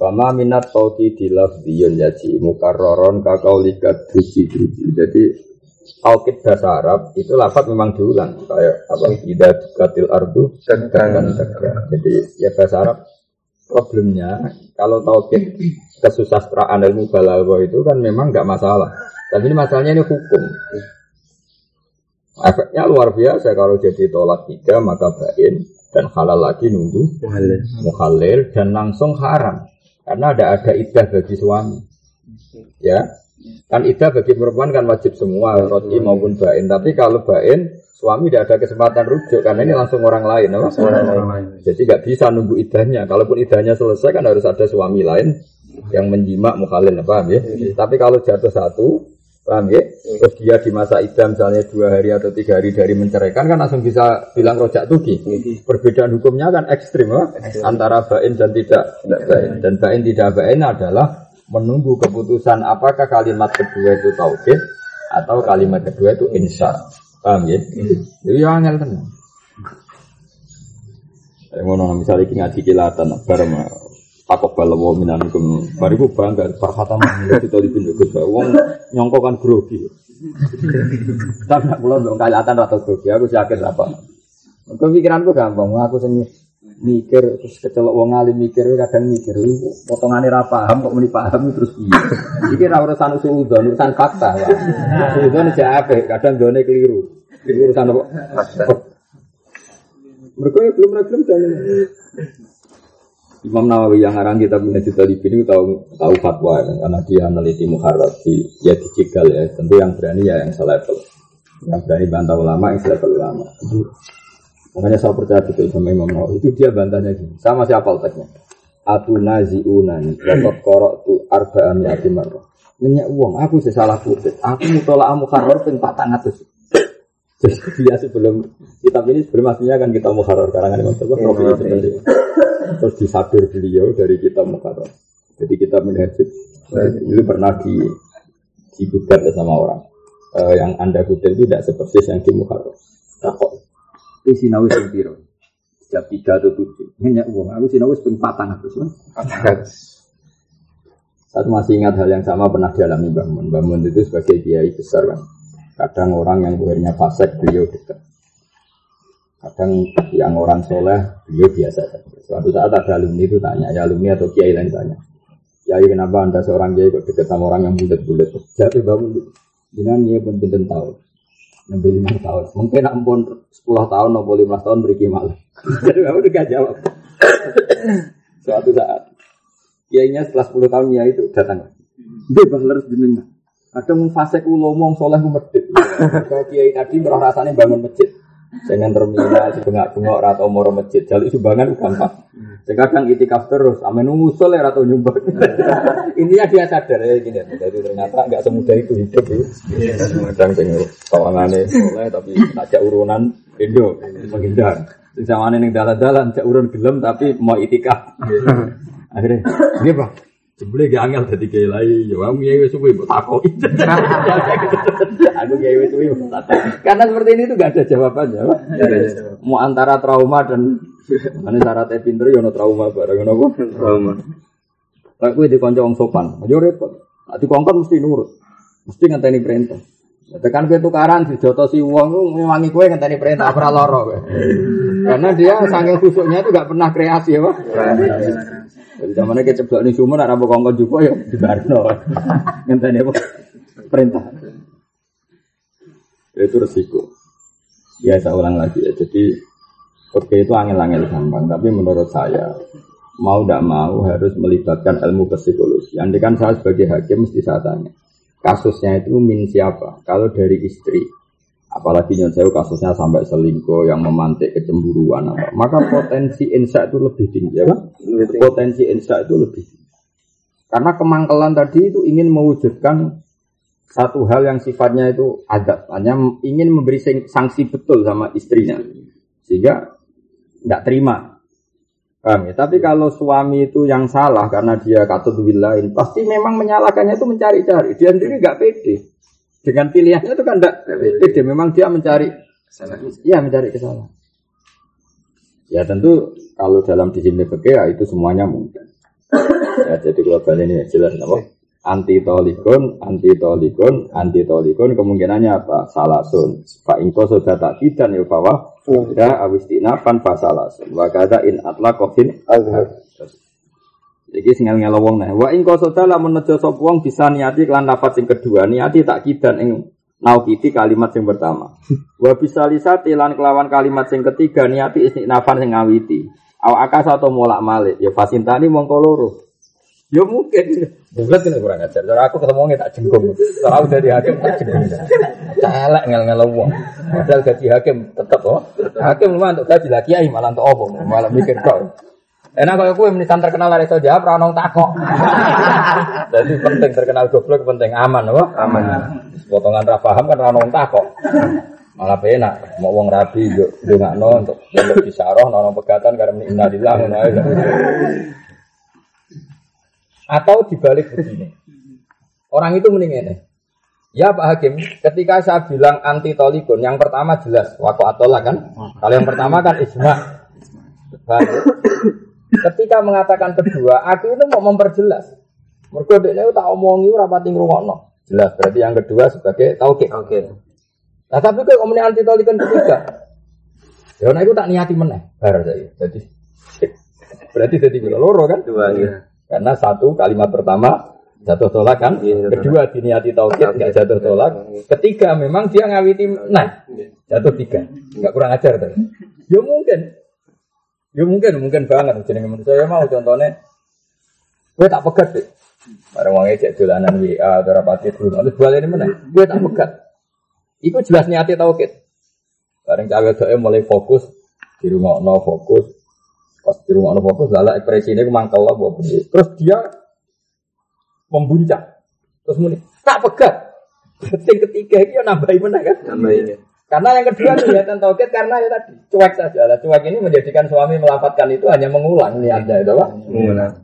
Wama minat tauki dilaf biyun yaji mukarroron kakau likat driji driji. Jadi taukid bahasa Arab itu lafat memang diulang. Kayak apa? Tidak katil ardu dan tegak. Jadi ya bahasa Arab problemnya kalau taukid kesusastraan ilmu balaghah itu kan memang nggak masalah. Tapi ini masalahnya ini hukum. Efeknya luar biasa kalau jadi tolak tiga maka bain dan halal lagi nunggu muhalil dan langsung haram. Karena ada ada idah bagi suami. Ya, kan idah bagi perempuan kan wajib semua, roti maupun bain. Tapi kalau bain, suami tidak ada kesempatan rujuk karena ini langsung orang lain, apa? Orang, orang lain. Jadi nggak bisa nunggu idahnya. Kalaupun idahnya selesai kan harus ada suami lain yang menjimak mukhalil, paham ya? Tapi kalau jatuh satu, Paham ya? Terus dia di masa idam misalnya dua hari atau tiga hari dari menceraikan kan langsung bisa bilang rojak tuki. Perbedaan hukumnya kan ekstrim, ya? antara bain dan tidak bain. Dan bain tidak bain adalah menunggu keputusan apakah kalimat kedua itu tauhid atau kalimat kedua itu insya. Paham ya? Yang angel tenang. Ngono misalnya ngaji kilatan bareng takok bala wa minankum bariku bangga perkata mangga kita dipindah Gus wong nyongko kan grogi. Nak kula ndong kalatan atau grogi. Aku yakin apa pikiranku gampang. Aku sing mikir terus kecelok wong alim mikir kadang mikir potongane ra paham kok muni paham terus piye? [LAUGHS] Iki ra urusan usul urusan fakta ya usul aja apik kadang gone keliru. Urusan apa? Mereka belum belum jalan. Imam Nawawi yang ngarang kita punya juta ini tahu tahu fatwa ya, karena dia meneliti muharrar di ya dicigal ya. Tentu yang berani ya yang selevel. Yang berani bantah ulama yang selevel ulama makanya saya percaya betul sama Imam Nawawi. Itu dia bantahnya gini. Sama siapa teksnya. Atu nazi unani dapat korok tu arbaan yati marroh minyak uang aku sesalah putih aku mutolak muharrar pun patang atus jadi dia sebelum kitab ini sebelum aslinya kan kita muharrar karangan Imam Nawawi profil terus disabir beliau dari kita Mukarram. Jadi kita menhajud itu pernah di digugat sama orang. Uh, yang anda kutip itu tidak seperti yang di Mukarram. Takut. Itu sinawi sendiri. Setiap tiga atau tujuh. Banyak uang. Aku sih wis ping patang atus. Satu masih ingat hal yang sama pernah dialami Mbah Mun. Mbah Mun itu sebagai kiai besar kan. Kadang orang yang buahnya fasek beliau dekat. Kadang yang orang soleh beliau biasa saja. Suatu saat ada alumni itu tanya, ya alumni atau kiai lain tanya. Kiai kenapa anda seorang kiai kok dekat sama orang yang bulat-bulat? Jadi bangun Jangan dia pun pinten tahun. Lima tahun. Mungkin ampun sepuluh tahun, atau lima tahun beri malah. Jadi kamu juga jawab. Suatu saat. Kiainya setelah sepuluh tahun ya itu datang. Dia bahler jenengan. Ada mau fase ulomong soleh medit. Kalau kiai tadi merah rasanya bangun masjid. Dengan terminal, sebengak bengok atau moro masjid. Jaluk sumbangan gampang. Sekarang itikaf terus, amin ngusul ya atau nyumbang. [LAUGHS] Intinya dia sadar ya gini. Jadi ternyata nggak semudah itu hidup ya. Kadang sing kawangannya soleh tapi tak urunan Indo menghindar. Sama nih dalan-dalan cak urun gelem tapi mau itikaf. [LAUGHS] Akhirnya, gimana? Jebule gak angel dadi kiai lai, ya kamu kiai wis suwi mbok takoki. [LAUGHS] Aku kiai wis suwi mbok Karena seperti ini itu gak ada jawabannya. Mau antara trauma dan ane syaratnya pinter ya ono trauma bareng ngono Trauma. Lah kuwi dikonco wong sopan, yo repot. Ati kongkon mesti nurut. Mesti ngenteni perintah. Tekan kowe tukaran dijotosi wong ngewangi kowe ngenteni perintah ora lara kowe. Karena dia saking khusuknya itu gak pernah kreasi ya, Pak. Jadi zamannya kita ceblok nih sumur, ada kongkong juga ya di Barno. [LAUGHS] Ngenteni apa? Perintah. Itu resiko. Ya saya ulang lagi ya. Jadi oke itu angin-angin gampang. Tapi menurut saya mau tidak mau harus melibatkan ilmu psikologi. Andai kan saya sebagai hakim mesti saya tanya. Kasusnya itu min siapa? Kalau dari istri, apalagi nyonsewu kasusnya sampai selingkuh yang memantik kecemburuan apa. Maka potensi insya itu lebih tinggi ya kan potensi insya itu lebih tinggi. Karena kemangkelan tadi itu ingin mewujudkan satu hal yang sifatnya itu adab. Hanya ingin memberi sanksi betul sama istrinya. Sehingga tidak terima Paham ya? Tapi kalau suami itu yang salah karena dia katut wilain, pasti memang menyalahkannya itu mencari-cari. Dia sendiri nggak pede. Dengan pilihannya itu kan tidak beda. Memang dia mencari kesalahan. Iya mencari kesalahan. Ya tentu kalau dalam disiplin fikih ya itu semuanya mungkin. ya jadi global ini jelas apa? Anti tolikon, anti tolikon, anti tolikon kemungkinannya apa? Salasun. Pak Inko sudah tak dan ya bahwa ya awistina fan fasalasun. Wakada in atla kofin jadi singal ngelo wong nah. Wa ing qasada lamun nejo sapa wong bisa niati kelan lafaz sing kedua, niati tak kidan ing naukiti kalimat sing pertama. [LAUGHS] Wa bisa lisati lan kelawan kalimat sing ketiga niati istinafan sing ngawiti. Aw akas atau molak malik ya fasintani mongko loro. Ya mungkin. Bulat ini kurang ajar. Kalau aku ketemu nggak tak jengkung. Kalau aku jadi hakim tak jengkung. Celek ngel ngel wong. Padahal gaji hakim tetap oh. Hakim memang untuk gaji lagi ya malah untuk apa? Malah mikir kau. Enak kalau kue menisan terkenal dari saja, pranong takok. Jadi penting terkenal goblok penting aman, apa? Aman. Potongan rafaham kan ranong takok. Malah penak, mau uang rabi yo nggak no untuk untuk disaroh nono pegatan karena innalillah Atau dibalik begini. Orang itu mending Ya Pak Hakim, ketika saya bilang anti tolikun, yang pertama jelas waktu atola kan. Kalau yang pertama kan isma. Ketika mengatakan kedua, aku itu mau memperjelas. Mergo dekne tak omongi ora pati ngrungokno. Jelas berarti yang kedua sebagai tauhid. Oke. Okay. Nah tapi kok omongin anti tauhid ketiga. Ya nek iku tak niati meneh bar saya. Jadi berarti jadi loro kan? Dua ya. Karena satu kalimat pertama jatuh tolak kan, ya, kedua diniati tauhid nggak jatuh tolak, ketiga memang dia ngawiti nah jatuh tiga, nggak kurang ajar tuh. Ya mungkin, Ya mungkin, mungkin banget. Jadi menurut saya mau contohnya, gue tak pegat deh. Barang wong cek dolanan WA atau rapati dulu. Terus ini mana? Gue tak pegat. Iku jelas niatnya tauhid. Bareng cawe doa mulai fokus di rumah no fokus. Pas di rumah no fokus, lala ekspresi ini mangkel lah Terus dia membuncah. Terus muni tak pegat. Yang ketiga ini nambahin mana kan? Nambahin. Karena yang kedua kelihatan tauhid karena ya tadi cuek saja lah. Cuek ini menjadikan suami melafatkan itu hanya mengulang niatnya itu apa? Mengulang.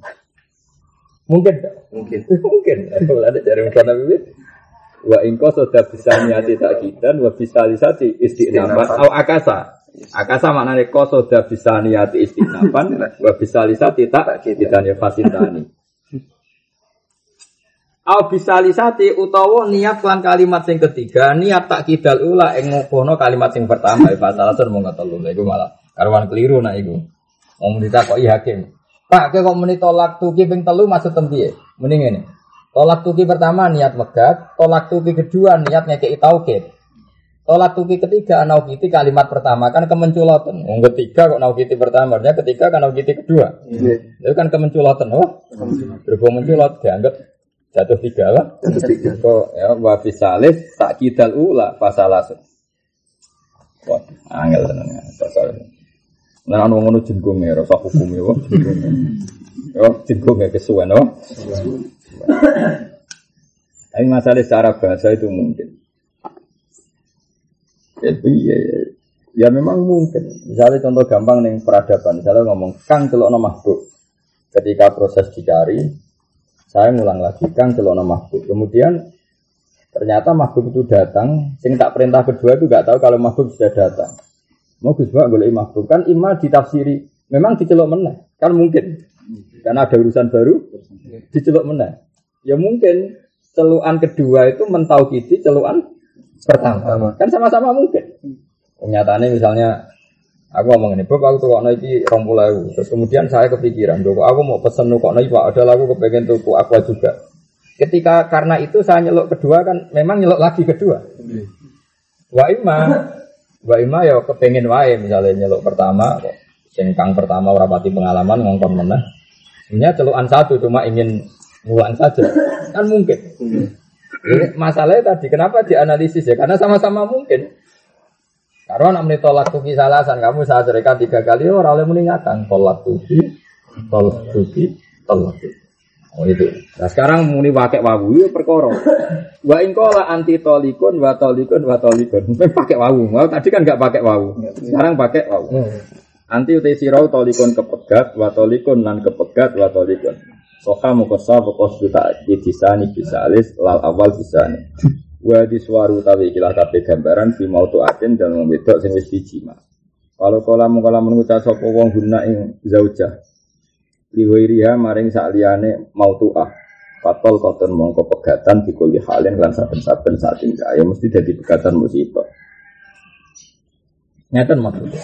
Mungkin Mungkin. [LAUGHS] Mungkin. Kalau ada dari Musa Nabi Wa ingko sudah bisa niati tak dan wa bisa lisati istiqamah au akasa. Akasa maknane kosoda bisa niati istinapan, [LAUGHS] wa bisa lisati tak tidak fasintani. Au bisa lisati utawa niat lan kalimat sing ketiga, niat tak kidal ula ing ngono kalimat sing pertama ya masalah tur mung telu. Iku malah karuan keliru nak iku. Wong ditakoki hakim. Pak, kok muni tolak tuki ping telu maksud tempiye? Muni ngene. Tolak tuki pertama niat megat, tolak tuki kedua niat ngekeki tauhid. Tolak tuki ketiga naukiti kalimat pertama kan kemenculotan. Wong ketiga kok naukiti pertama, artinya ketiga kan naukiti kedua. Iya. Itu kan kemenculotan, oh. Berhubung menculot dianggap Jatuh tiga lah. Jatuh tiga. Kok ya wa fisalis tak kidal ula fasalas. Wah, angel tenan ya pasal. Nah, anu ngono jenggung ya, rasa hukum ya. Yo, jenggung ya kesuwen, oh. Tapi masalah secara bahasa itu mungkin. Ya, ya, ya memang mungkin. Misalnya contoh gampang nih peradaban, misalnya ngomong kang celok nama Ketika proses dicari, saya ngulang lagi, Kang Celono Mahbub. Kemudian ternyata Mahbub itu datang, sing tak perintah kedua itu gak tahu kalau Mahbub sudah datang. Mau Gus boleh Mahbub kan ima ditafsiri, memang dicelok meneh, kan mungkin. Karena ada urusan baru, dicelok meneh. Ya mungkin celuan kedua itu mentau kiti celuan pertama. Kan sama-sama mungkin. Kenyataannya misalnya Aku ngomong ini, Bob aku tukok iki rong pulau. Terus kemudian saya kepikiran, Dok, aku mau pesen nukok naik Pak, ada aku kepengen tuku aqua juga. Ketika karena itu saya nyelok kedua kan, memang nyelok lagi kedua. Wa ima, wa ima ya kepengen wae misalnya nyelok pertama, kok singkang pertama rapati pengalaman ngongkon mana. Sebenarnya celukan satu cuma ingin ngulang saja, kan mungkin. Masalahnya tadi kenapa dianalisis ya? Karena sama-sama mungkin. Karena nak tolak tuki salasan kamu saya cerita tiga kali orang oleh meninggalkan tolak tuki, tolak tuki, tolak tuki. Oh itu. Nah sekarang muni pakai wawu itu perkoro. Wa ingkola anti tolikun, wa tolikun, wa tolikun. [LAUGHS] pakai wawu. Mau tadi kan nggak pakai wawu. Sekarang pakai wawu. Anti utai sirau tolikun kepegat, wa tolikun nan kepegat, wa tolikun. Soka mukosa pokos juta bisa nih bisa alis lal awal bisa nih. [LAUGHS] Wa diswaru tawi ikilah kabeh gambaran fi mautu atin dan wedok sing wis dijima. Kalau kala mung kala mengucap sapa wong guna ing zaujah. Liwairiha maring sak liyane mautuah. Fatol koton mongko pegatan dikuli halin lan saben-saben saat ini ya mesti jadi pegatan musibah. Nyata maksudnya.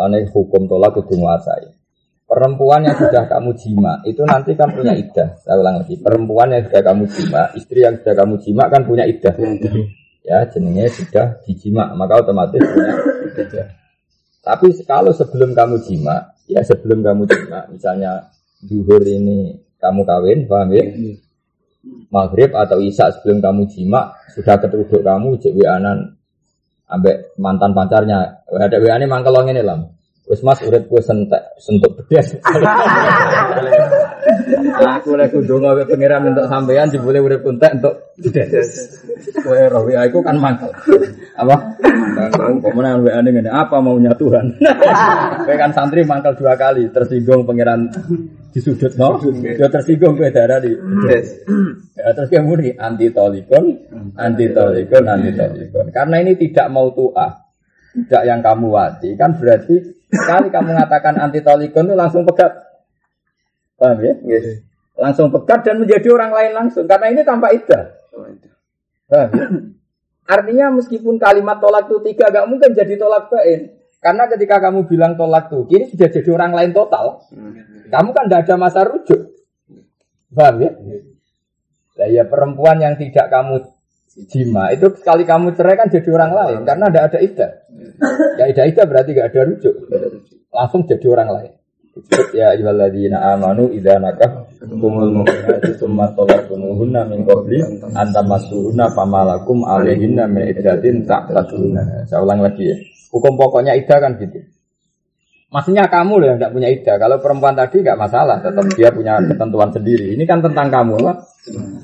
Ane hukum tolak kudu nguasai. Perempuan yang sudah kamu jima itu nanti kan punya idah. Saya ulang lagi. Perempuan yang sudah kamu jima, istri yang sudah kamu jima kan punya idah. Ya, jenenge sudah dijima, maka otomatis punya idah. Tapi kalau sebelum kamu jima, ya sebelum kamu jima, misalnya duhur ini kamu kawin, paham ya? Maghrib atau isya sebelum kamu jima, sudah keteruduk kamu, cek anan ambek mantan pacarnya. Ada wa ini mangkelong ini lah. Wes mas urip kowe sentek sentuk bedes. [LAUGHS] aku lek kudu ngawe pangeran untuk sampean jebule urip entek untuk bedes. Kowe roh aku kan mangkel. Apa? Kok menawa WA ngene apa maunya Tuhan. [LAUGHS] Kowe kan santri mangkel dua kali tersinggung pangeran di sudut no. Ya tersinggung kowe darah di bedes. Ya terus kemudian anti tolikon, anti tolikon, anti tolikon. Karena ini tidak mau tuah. Tidak yang kamu wati kan berarti Sekali kamu mengatakan anti tolikon itu langsung pegat. Paham ya? Yes. Langsung pegat dan menjadi orang lain langsung. Karena ini tanpa ida. Paham ya? Artinya meskipun kalimat tolak itu tiga, gak mungkin jadi tolak bain. Karena ketika kamu bilang tolak tuh, kini sudah jadi orang lain total. Kamu kan tidak ada masa rujuk. Paham ya? Nah, ya perempuan yang tidak kamu jima itu sekali kamu cerai kan jadi orang lain karena tidak ada ida. Ya ida ida berarti gak ada rujuk, langsung jadi orang lain. Ya ayyuhalladzina amanu idza nakah kumul mu'minati tsumma talaqtumuhunna min qabli an tamassuhunna famalakum alaihinna min iddatin ta'taduna. Saya ulang lagi ya. Hukum pokoknya ida kan gitu. Maksudnya kamu loh yang tidak punya ida. Kalau perempuan tadi nggak masalah, tetap dia punya ketentuan sendiri. Ini kan tentang kamu.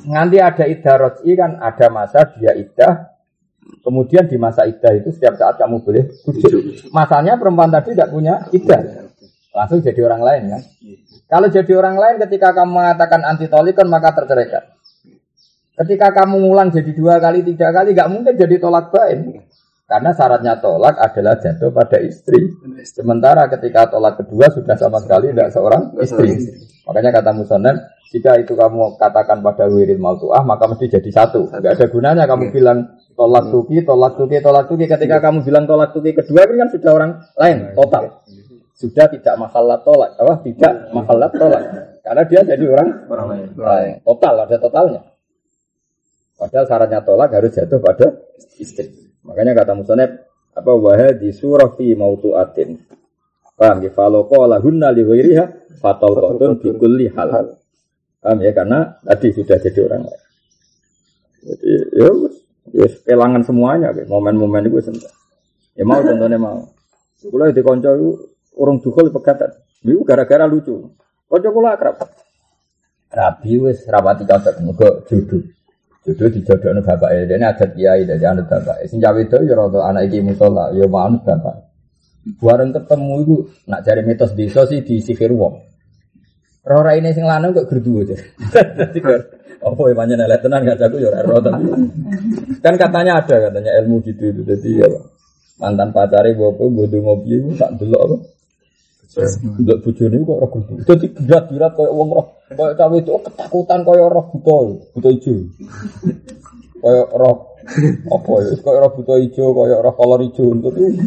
Nanti ada ida roti kan ada masa dia ida. Kemudian di masa ida itu setiap saat kamu boleh rujuk. Masanya perempuan tadi tidak punya ida. Langsung jadi orang lain kan. Kalau jadi orang lain ketika kamu mengatakan anti tolikon maka terceraikan. Ketika kamu ngulang jadi dua kali, tiga kali, nggak mungkin jadi tolak bain. Karena syaratnya tolak adalah jatuh pada istri. Sementara ketika tolak kedua sudah sama sekali tidak seorang istri. Makanya kata Musonen, jika itu kamu katakan pada wirid mautuah, maka mesti jadi satu. Tidak ada gunanya kamu bilang tolak tuki, tolak tuki, tolak tuki. Ketika kamu bilang tolak tuki kedua, ini kan sudah orang lain, total. Sudah tidak mahalat tolak, apa? Tidak mahalat tolak. Karena dia jadi orang, orang lain. Total, ada totalnya. Padahal syaratnya tolak harus jatuh pada istri. Makanya kata Musoneb apa wahai di surah fi mautuatin. Paham ya? Kalau qala hunna li ghairiha fatal qatun bi kulli hal. Paham ya? Karena tadi sudah jadi orang lain. Jadi ya ya kelangan semuanya momen-momen itu sentuh. Ya mau contohnya mau. Kula di konco itu orang dukul pegatan. Itu gara-gara lucu. Konco kula akrab. Rabi wis rapati cocok muga jodoh. Jodoh bapak ini adat kiai dari anut bapak. Sing cawe itu ya rada anak iki musola, ya mau anut bapak. Bareng ketemu itu nak cari mitos desa sih di sihir wong. Rora ini sing lanang kok gerdu aja. Dadi apa ya panjang elek tenan gak jago ya ora Kan katanya ada katanya ilmu gitu itu. Jadi ya mantan pacare bapak bodoh ngopi tak delok apa. Ndak bojone kok ora kudu. Dadi berat-berat koyo wong roh, koyo cawe itu oh, ketakutan koyo roh buta, buta ijo. Koyo roh apa ya? Koyo roh buta ijo, koyo roh kolor ijo untuk itu.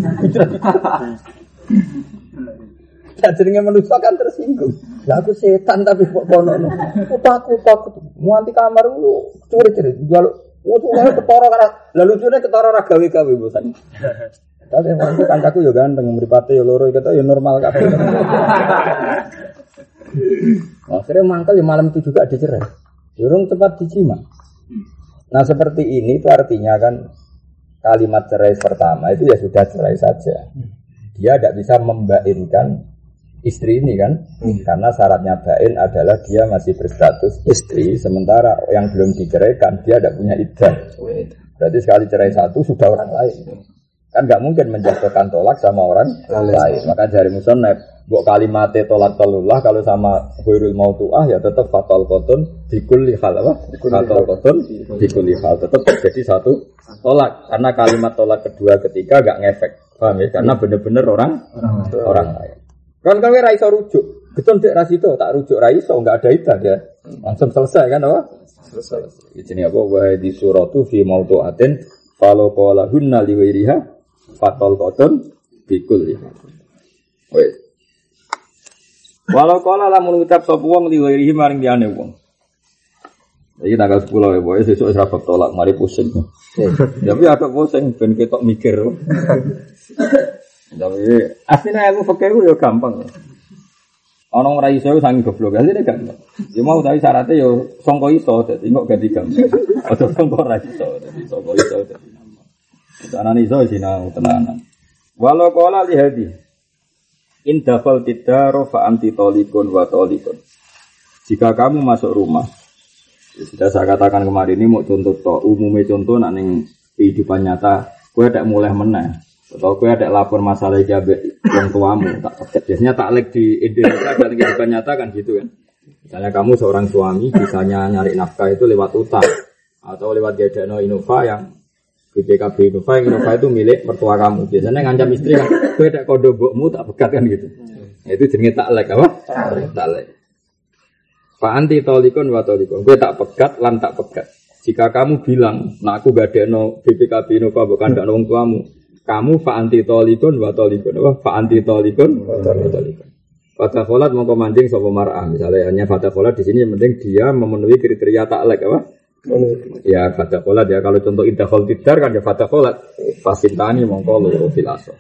Ya jenenge manusia kan tersinggung. Lah aku setan tapi kok kono. Aku takut takut. Mau anti kamar lu curi-curi. Jaluk Oh, tuh ketara lalu lucunya ketara ra gawe-gawe bosan. Tapi yang itu kancaku ya ganteng, meripati ya loro kita ya normal kan. [LAUGHS] Akhirnya mangkel ya malam itu juga dicerai. Durung cepat dicima. Nah seperti ini itu artinya kan kalimat cerai pertama itu ya sudah cerai saja. Dia tidak bisa membainkan istri ini kan, hmm. karena syaratnya bain adalah dia masih berstatus istri, sementara yang belum diceraikan dia tidak punya iddah. Berarti sekali cerai satu sudah orang lain. Kan nggak mungkin menjatuhkan tolak sama orang lain. Maka dari musonab, buat kalimat tolak tolullah kalau sama huirul mautuah ya tetap fatal koton dikulli hal apa? Fatal koton dikulli hal tetap jadi satu tolak. Karena kalimat tolak kedua ketiga gak ngefek. Paham ya? Karena bener-bener orang orang, lain. Kan kami raiso rujuk. Betul dek rasito tak rujuk raiso nggak ada itu ya. Langsung selesai kan apa? Selesai. Ini apa? Wahai di suratu fi mautuatin Kalau pola hunna liwiriha fatol koton bikul ya. Wes. Walau kala lamun ngucap sapa wong liwirihi maring liyane wong. Iki tanggal 10 ya, boy. Sesuk wis rapat tolak, mari pusing. [LAUGHS] Tapi ada pusing ben ketok mikir. Tapi aslinya ilmu fikih yo gampang. Ana ora iso sangi goblok, asline gampang. Ya mau tapi syaratnya yo sangka iso, dadi kok ganti gampang. [LAUGHS] Aja sangka ora iso, dadi sangka iso dadi. Sana iso sinau tenanan. Walau kola lihadi. In dafal tidaro fa anti tolikun wa tolikun. Jika kamu masuk rumah, ya sudah saya katakan kemarin ini mau contoh to, umumnya contoh ning kehidupan nyata, kue ada mulai menang. Atau kue ada lapor masalah jabe yang tuamu, tak paket. Biasanya taklek di Indonesia dan kehidupan nyata kan gitu kan. Misalnya kamu seorang suami, bisanya nyari nafkah itu lewat utang atau lewat gadano Innova yang BPKB Innova, yang Innova itu milik mertua kamu. Biasanya ngancam istri kan, gue ada kode bokmu tak pegat kan gitu. Nah, itu jenis taklek apa? Taklek. Pak anti tolikon wa tolikon. Gue tak pegat, lan tak pegat. Jika kamu bilang, nah aku gak ada no BPKB Innova bukan ada orang tuamu. Kamu pak anti tolikon wa tolikon. Apa? Pak anti tolikon wa tolikon. Fatah kholat mau kemancing sopo marah. Misalnya hanya fatah kholat di sini yang penting dia memenuhi kriteria taklek apa? Ya fata kolat ya. Kalau contoh indah tidar kan ya fata kolat fasintani mongko loro filaso.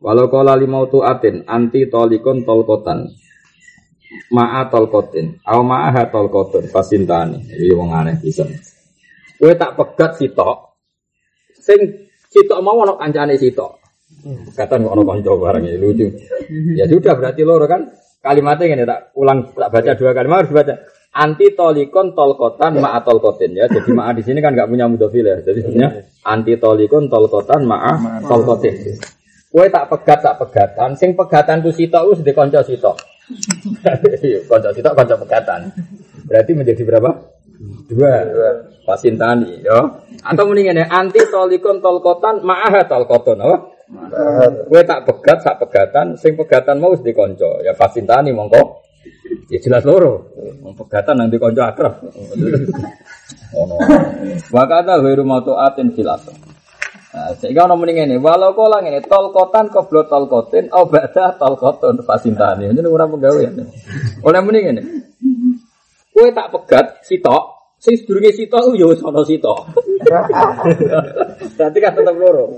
Walau kola limau atin anti tolikon tolkotan ma'a tolkotin au ma'aha tolkotun fasintani. Ini wong aneh bisa. Kue tak pegat sitok, sing sitok mau ono kancane sitok. Kata kok ono kanca barang ini lucu. Ya sudah berarti loro kan. Kalimatnya ini tak ulang tak baca dua kalimat harus baca anti tolikon tolkotan ma tolkotin ya. Jadi ma di sini kan nggak punya mudofil ya. Jadi sebenarnya anti tolikon tolkotan ma tolkotin. Kue tak pegat tak pegatan, sing pegatan tuh sitok us di konco sitok. [LAUGHS] konco sitok konco pegatan. Berarti menjadi berapa? Dua, Fasintani, yo. Atau mendingan ya anti tolikon tolkotan ma'ah tolkoton, apa? Gue tak pegat, tak pegatan, sing pegatan mau di konco, ya Fasintani mongko. Ya jelas loro, pegatan nanti konco akrab. Ono. Wakata wiru matu atin silato. Nah, sehingga ono mendingan ini, walau kau lang ini tolkotan koblo tolkotin, oh baca tolkoton Fasintani. Ini orang pegawai. Oleh mendingan ini. Gue tak pegat, sitok, Sing sedurunge sito ku ya wis ana sito. Berarti kan tetep loro.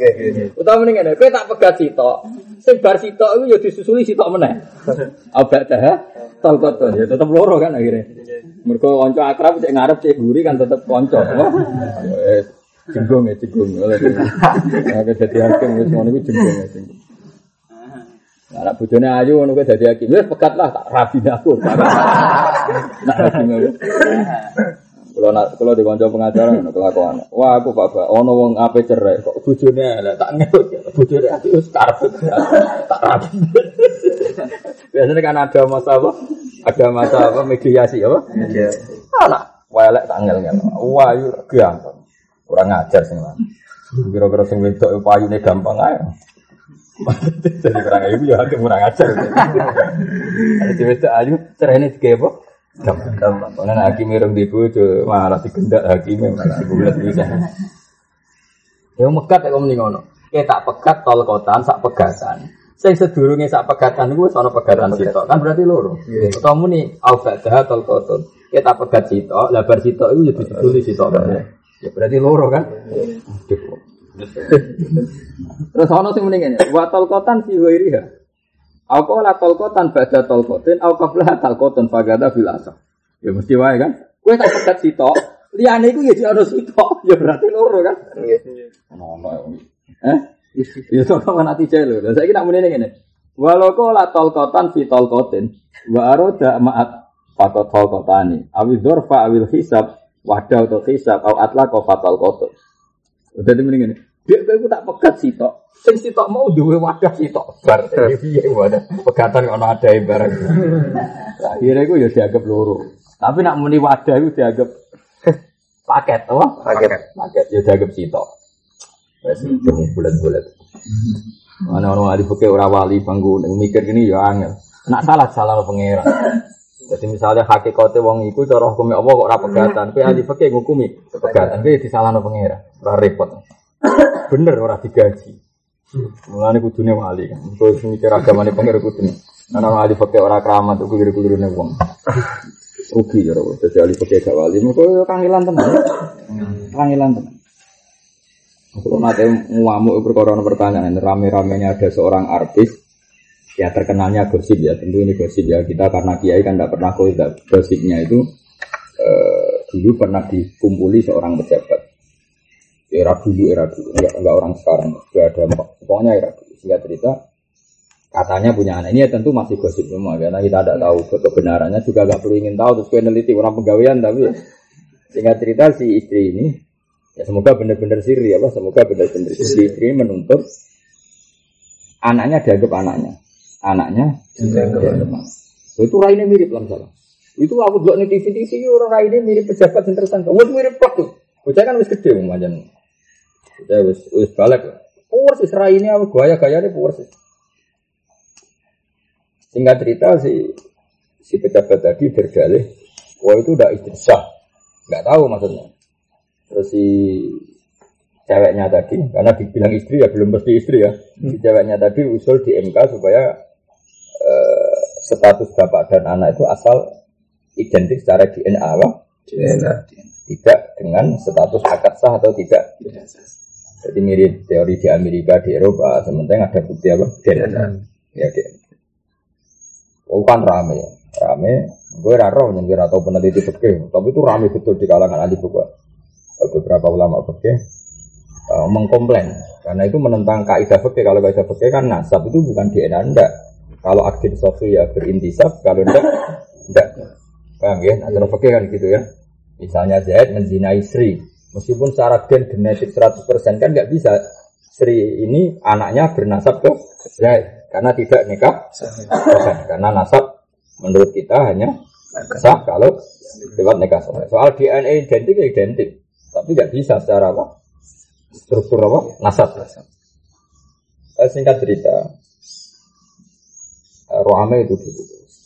Utawa mending ngene, kowe tak pegat sito. Sing bar sito iku ya disusuli sito meneh. Abak dah talqaton ya tetep loro kan akhirnya. Mergo kanca akrab cek ngarep cek buri kan tetep kanca. Eh, jenggung ya jenggung. Nah, jadi hakim wis ngono iku jenggung ya jenggung. Anak bojone ayu ngono kuwi dadi hakim. Wis pegat lah tak rabi aku. Nah, hakim kalau nak kalau di kanca pengacara ngono kelakuan. Wah aku Pak ono wong ape cerai kok bojone elek tak ngebut bojone ati wis karep tak rapi. Biasanya kan ada masa apa? Ada masa apa mediasi apa? Iya. Anak elek tak ngel-ngel. Wah yo gampang. Kurang ngajar sing lah. Kira-kira sing wedok payune gampang ae. Jadi kurang ayu ya kurang ajar. Ada wedok ayu cerene digawe apa? Gampang. Gampang. Karena hakim irung di bojo malah digendak hakim malah dibulat bisa. Ya megat kok mending ngono. Ya tak pegat tol kotaan sak pegatan. Sing sedurunge sak pegatan wis ana pegatan sitok. Kan berarti loro. Utawa muni au ba'da tol koton. Ya tak pegat sitok, lah bar sitok iku ya diduli sitok. Ya berarti loro kan. Terus ana sing mending ngene. Wa tol kotan fi ghairiha. Aku lah tolkotan baca tolkotin, aku kablah tolkotan fagada fil asap. Ya mesti wae kan. Kue tak pegat sitok, liane itu ya harus sitok, ya berarti loro kan. Iya. Ono Eh? Ya sok kan ati celo. Lah saiki nak muni ngene. Walau kau lah tolkotan fi tolkotin, wa aroda ma'at fakot tolkotani. Awi dorfa awil hisab, wadah atau hisab, au atla kau fatal kotor. Udah dimini Dia kau tak pegat sitok, Sing sitok mau duwe wadah sitok bar. Piye [LAUGHS] wadah pegatan ono ada barang. Akhirnya iku ya dianggap loro. Tapi nak muni wadah iku dianggap [LAUGHS] paket apa? Paket. Paket ya dianggap sitok. Wes bulat-bulat. Mana orang ahli fikih ora wali bangku mikir gini ya angel. Nak salah salah pangeran. Jadi misalnya hakikatnya wong iku cara hukum Allah kok ora pegatan, kowe ahli fikih ngukumi pegatan, kowe disalahno pangeran. Ora repot. Bener ora digaji. Mulane kudune wali kan. Terus mikir agamane pengen kudune. Ana wali pakai ora keramat tuh kulir-kulirne wong. Rugi ya ora. Dadi ahli pakai gak wali. Mergo yo kangelan tenan. Kangelan tenan. Kalau nanti ngamuk perkara pertanyaan, rame-ramenya ada seorang artis, ya terkenalnya gosip ya, tentu ini gosip ya kita karena kiai kan tidak pernah gosipnya itu eh, dulu pernah dikumpuli seorang pejabat era dulu era dulu. Enggak, enggak orang sekarang. Sudah ada pokoknya era dulu. Sehingga cerita katanya punya anak. Ini ya tentu masih gosip semua. Karena kita tidak tahu kebenarannya. Juga nggak perlu ingin tahu. Terus peneliti orang pegawaian tapi sehingga cerita si istri ini ya semoga benar-benar siri apa? Semoga benar-benar si istri ini menuntut anaknya dianggap anaknya. Anaknya dianggap anaknya. itu raine mirip lah salah itu aku buat di TV TV orang raine mirip pejabat yang tersangka. Mirip kok tuh. Bocah kan gede macam Ya wis wis balik. Persis rai ini apa gaya gaya ini persis. Singkat cerita si si pejabat tadi berdalih, wah itu udah istri sah, nggak tahu maksudnya. Terus si ceweknya tadi, karena dibilang istri ya belum pasti istri ya, si ceweknya tadi usul di MK supaya uh, status bapak dan anak itu asal identik secara DNA apa? DNA. Tidak dengan status akad sah atau tidak. Jadi mirip teori di Amerika, di Eropa, sementara ada bukti apa? DNA. Ya, DNA. Oh, rame, rame. Gue raro yang kira tahu peneliti fikih, tapi itu rame betul di kalangan ahli fikih. Beberapa ulama fikih uh, mengkomplain karena itu menentang kaidah fikih. Kalau kaidah fikih kan nasab itu bukan DNA enggak. Kalau aktif sofi ya berintisab, kalau enggak enggak. Paham ya? Nah, fikih kan gitu ya. Misalnya Zaid menzinai Sri, Meskipun secara gen genetik 100% kan nggak bisa Sri ini anaknya bernasab ke Zaid karena tidak nikah karena nasab menurut kita hanya Sah kalau lewat nikah sahih. Soal DNA identik ya identik, tapi nggak bisa secara apa? Struktur apa? Nasab. Singkat cerita, eh, Roame itu gitu.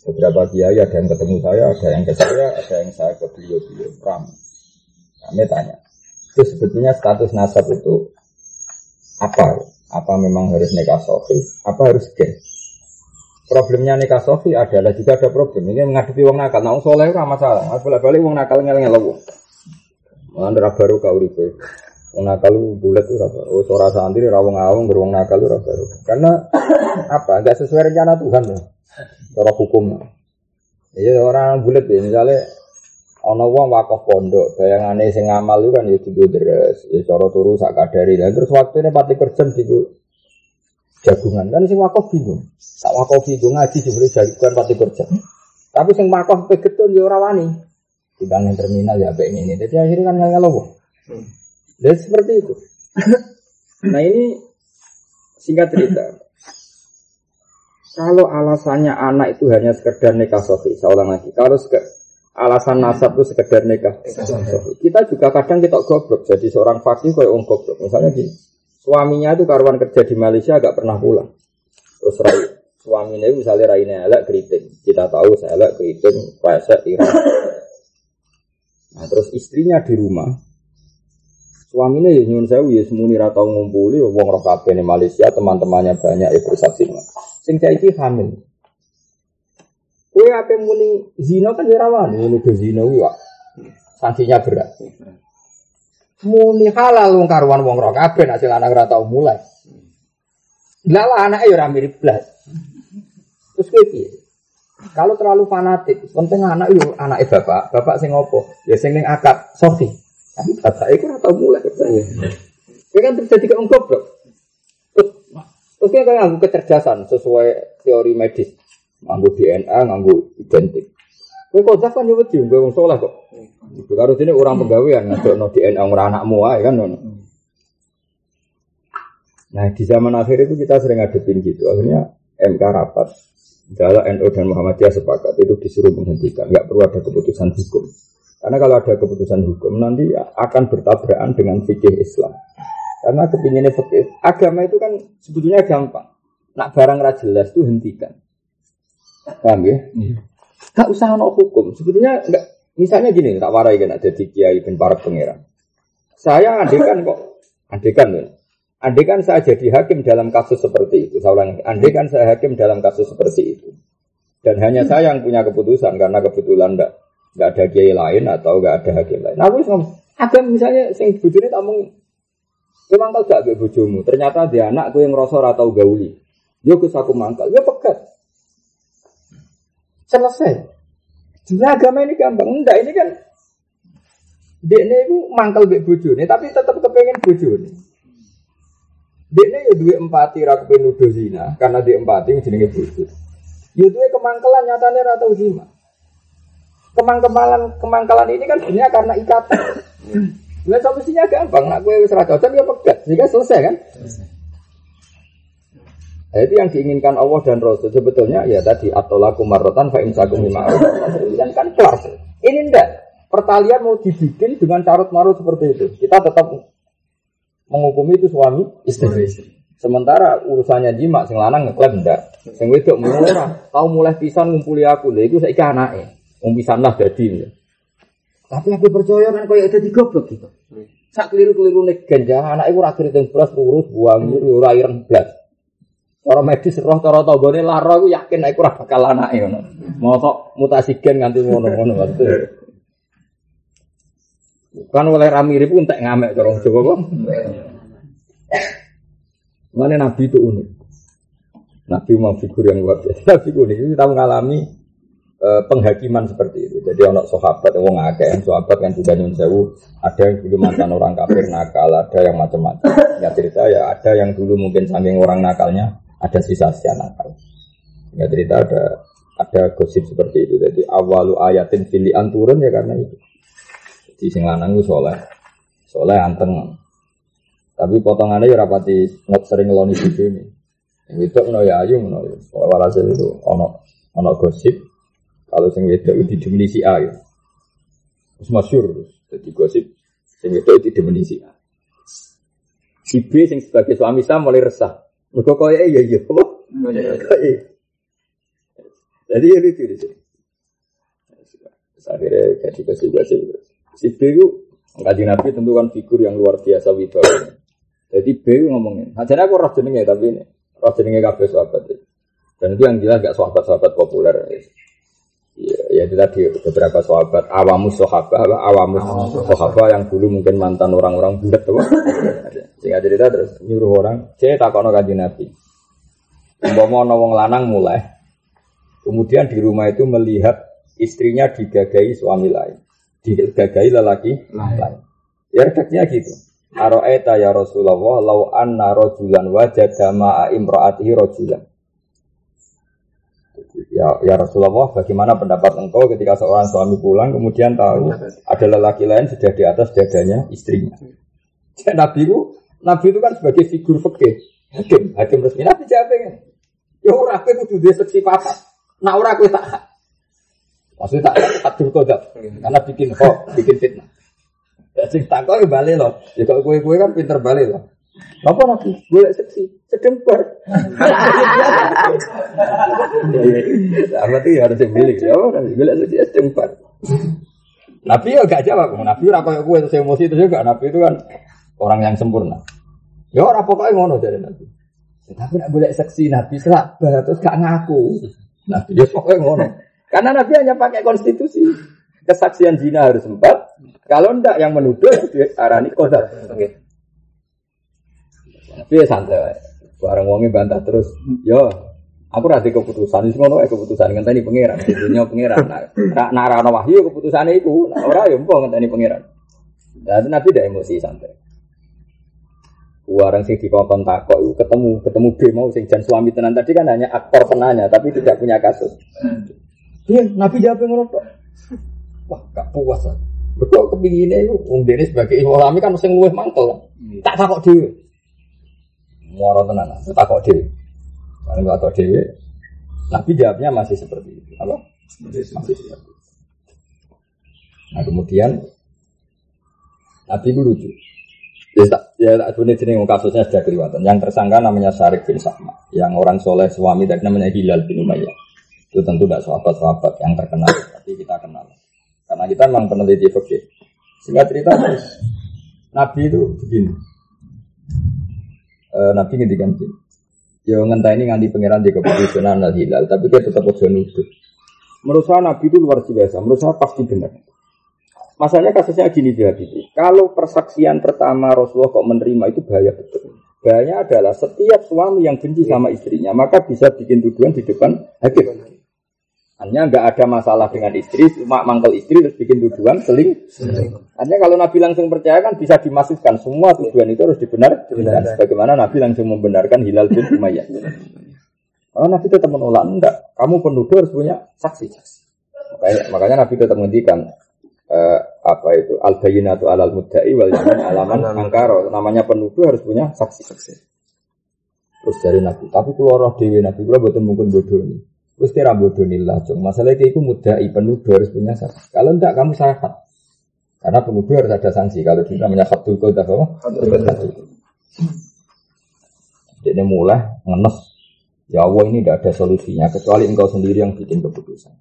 Beberapa kiai ada yang ketemu saya, ada yang ke saya, ada yang saya ke beliau-beliau. Ram. Kami tanya, itu sebetulnya status nasab itu apa? Apa memang harus nikah sofi? Apa harus gen? Problemnya nikah sofi adalah juga ada problem. Ini menghadapi wong nakal. Nah, soleh itu masalah. Mas balik wong nakal ngel ngel wong. Mana baru kau ribu. Wong nakal bulat itu apa? Oh, suara santri rawong awong beruang nakal itu baru. Karena apa? Gak sesuai rencana Tuhan loh. Cara hukum. Iya orang bulat ya misalnya ana wong wakaf pondok, bayangane sing ngamal itu kan ya digo deres, ya cara turu sak kadari. Lah terus waktune pati kerja digo jagungan. Kan sing wakaf bingung. Sak wakaf bingung ngaji dibeli jagungan pati kerja. Tapi sing wakaf pegetun ya ora wani. Timbang yang terminal ya baik ini. Jadi akhirnya kan nggak ngelowo. Dan seperti itu. [LAUGHS] nah ini singkat cerita. Kalau alasannya anak itu hanya sekedar nikah sofi, seorang lagi. Kalau alasan nasab itu sekedar nikah. Kita juga kadang kita goblok. Jadi seorang fakir kayak orang goblok. Misalnya gini, suaminya itu karuan kerja di Malaysia agak pernah pulang. Terus rai, suaminya itu misalnya raine elek keriting. Kita tahu saya elek keriting, pesek, irang. Nah terus istrinya di rumah, suaminya ya nyun sewu ya semuni ratau ngumpuli wong roh kabeh Malaysia teman-temannya banyak ya bersaksi sing saiki hamil. Kue apa muni zino kan ya rawan, ini ke zino ya. Sanksinya berat. Muni halal wong karuan wong roh kabeh nek anak ora tau mulai. Lah anake ya ora mirip blas. Terus kowe piye? Kalau terlalu fanatik, penting anak yo anak bapak, bapak sing opo? Ya sing ning akad sofi. Tapi bapak itu ora tau mulai katanya. Kowe kan terjadi ke goblok. Terus kita nganggu kecerdasan sesuai teori medis. Nganggu DNA, nganggu identik. Kowe kok kan yo wedi gue wong saleh kok. Itu karo sini orang pegawaian ngadokno DNA ora anakmu ae kan ngono. Nah di zaman akhir itu kita sering ngadepin gitu. Akhirnya MK rapat. Jala NU dan Muhammadiyah sepakat itu disuruh menghentikan. Nggak perlu ada keputusan hukum. Karena kalau ada keputusan hukum nanti akan bertabrakan dengan fikih Islam. Karena kepinginnya fikih agama itu kan sebetulnya gampang. Nak barang jelas itu hentikan. Paham ya? Hmm. Gak usah no hukum. Sebetulnya enggak. Misalnya gini, tak warai kan ada di kiai dan para pangeran. Saya adekan kok, adekan ya. Andai saya jadi hakim dalam kasus seperti itu, saya ulangi, andai saya hakim dalam kasus seperti itu, dan hanya saya yang punya keputusan karena kebetulan enggak, enggak ada kiai lain atau enggak ada hakim lain. Nah, aku ada misalnya sing bujurnya tak mau, memang kau gak bojomu, ternyata dia anak gue yang rosor atau gauli, yo ke aku mangkal, yo pekat, selesai. Sebenarnya agama ini gampang, enggak ini kan dia ini mangkal bek bojone, tapi tetap kepengen bojone. Dia ya dua empati ra nuduh zina karena dia empati jenenge bodoh. Ya dua kemangkalan nyatanya ra tau zina. Kemangkalan kemangkalan ini kan sebenarnya karena ikatan. Nah, solusinya gampang. Nak gue wis ra cocok ya pegat. Sehingga selesai kan? Nah, itu yang diinginkan Allah dan Rasul sebetulnya ya tadi atau laku marotan fa imsakum kan kan kelas. Ini enggak. Pertalian mau dibikin dengan carut marut seperti itu. Kita tetap menghukumi itu suami istri. Sementara urusannya jima sing lanang ngeklaim ndak. Sing wedok murah, tahu mulai pisan ngumpuli aku. Lha iku saiki anake. Wong pisan lah dadi. Tapi aku percaya kan koyo dadi goblok gitu. Sak keliru-keliru nek ganja anake ora kriting belas urus buang ora ireng blas. Cara medis roh cara tanggane lara aku yakin aku ora bakal anake ngono. Mosok mutasi gen nganti ngono-ngono Kan oleh ramirip pun tak ngamek corong Jawa kok. Mana Nabi itu unik. Nabi memang figur yang luar biasa. [LAUGHS] Nabi unik. Kita mengalami uh, penghakiman seperti itu. Jadi anak sahabat yang wong akeh, sahabat kan juga nyun sewu, ada yang dulu mantan orang kafir nakal, ada yang macam-macam. Ya cerita ya, ada yang dulu mungkin saking orang nakalnya, ada sisa-sisa nakal. Ya cerita ada ada gosip seperti itu. Jadi awalu ayatin filian turun ya karena itu. Di sing lanang soleh. Soleh anteng. Tapi potongannya ya rapati nggak sering ngeloni video ini. Yang itu no ya ayu no. Walhasil itu ono ono gosip Kalau sing wedok di demeni si A ya. Terus masyur. Jadi gosip sing wedok di demeni si A. Si B sing sebagai suami saya mulai resah. Mereka kaya iya iya apa? Kaya. Jadi ya lucu di sini. Akhirnya jadi gosip-gosip. Si B itu Kaji Nabi tentu kan figur yang luar biasa wibawa. Jadi B ngomongin. Nah, jadi aku roh jenenge tapi ini roh jenenge kabeh sahabat. Dan itu yang jelas gak sahabat-sahabat populer. Ya, ya itu tadi beberapa sahabat awamus sahabat, awamus sahabat yang dulu mungkin mantan orang-orang bulat tuh. Sehingga cerita terus nyuruh orang, "C takono kanjeng Nabi." Umpama wong lanang mulai. Kemudian di rumah itu melihat istrinya digagai suami lain. Digagai lelaki lain. Ya redaksinya gitu. Aro'eta ya Rasulullah lau anna rojulan wajada ma'a imra'atihi rojulan. Ya, ya Rasulullah, bagaimana pendapat engkau ketika seorang suami pulang kemudian tahu ada lelaki lain sudah di atas dadanya istrinya. Ya, Nabi itu, Nabi itu kan sebagai figur fikih, hakim, hakim resmi. Nabi jawab kan, ya ora kowe kudu duwe seksi pasat. Nak ora kowe tak Maksudnya tak hadir kodok, karena bikin kok, bikin fitnah. Ya sing tak kok balik loh. Ya kalau kue-kue kan pinter balik loh. Apa nabi? Boleh seksi, sedemper. Apa tuh harus milik ya? Boleh seksi sedemper. Nabi ya gak jawab. Nabi ora koyo kowe terus emosi terus juga Nabi itu kan orang yang sempurna. Ya ora pokoknya ngono dari Nabi. Ya, tapi nak boleh seksi Nabi selabah terus gak ngaku. Nabi ya pokoknya ngono. Karena Nabi hanya pakai konstitusi. Kesaksian zina harus empat. Kalau ndak yang menuduh arani kodar. Okay. Tapi ya santai. Barang wongi bantah terus. Yo, aku rasa keputusan. Ini ngono keputusan ngenteni pangeran. Dunia pangeran. Nak narano wahyu itu. Nah, ora yo mbok ngenteni pangeran. Dan Nabi tidak emosi santai. Warang sing dikongkon takok itu ketemu ketemu B mau sing jan suami tenan tadi kan hanya aktor penanya tapi tidak punya kasus. Iya, Nabi jawab ngono tok. Wah, gak puas. Betul kepinginnya itu, Wong Dene sebagai imam kan mesti luwih mantel. Tak takok dhewe. Muara tenan, tak takok dhewe. Kalau nggak tahu dhewe, Nabi jawabnya masih seperti itu. Apa? Masih seperti itu. Nah kemudian Nabi itu lucu. Ya ya tak jenis kasusnya sudah kelihatan. Yang tersangka namanya Syarif bin Sahma, yang orang soleh suami dari namanya Hilal bin Umayyah. Itu tentu tidak sahabat-sahabat yang terkenal, tapi kita kenal. Karena kita memang peneliti fikih. Sehingga cerita Nabi itu begini. E, Nabi ngendikan ngentah ini nganti pangeran di keputusan al hilal, tapi dia tetap ojo nuduh. Menurut saya Nabi itu luar biasa. Menurut saya pasti benar. Masalahnya kasusnya gini dia gitu. Kalau persaksian pertama Rasulullah kok menerima itu bahaya betul. Bahaya adalah setiap suami yang benci sama istrinya, maka bisa bikin tuduhan di depan hakim. Hanya nggak ada masalah dengan istri, cuma mangkel istri terus bikin tuduhan seling. Hanya kalau Nabi langsung percaya kan bisa dimasukkan semua tuduhan itu harus dibenar. Dan sebagaimana Nabi langsung membenarkan Hilal bin Umayyah. Kalau Nabi tetap menolak, enggak. Kamu penuduh harus punya saksi. Makanya, makanya Nabi tetap menghentikan uh, apa itu al atau alal mudda'i wal alaman angkaro. Namanya penuduh harus punya saksi. Terus dari Nabi, tapi keluar roh dewi Nabi, kalau betul mungkin bodoh ini. Terus kira bodoh nilai cung. Masalahnya itu mudai penuduh harus punya saksi. Kalau tidak kamu syarat. Karena penuduh harus ada sanksi. Kalau kita namanya khatul kota apa? Jadi mulai ngenes. Ya Allah ini tidak ada solusinya kecuali engkau sendiri yang bikin keputusan.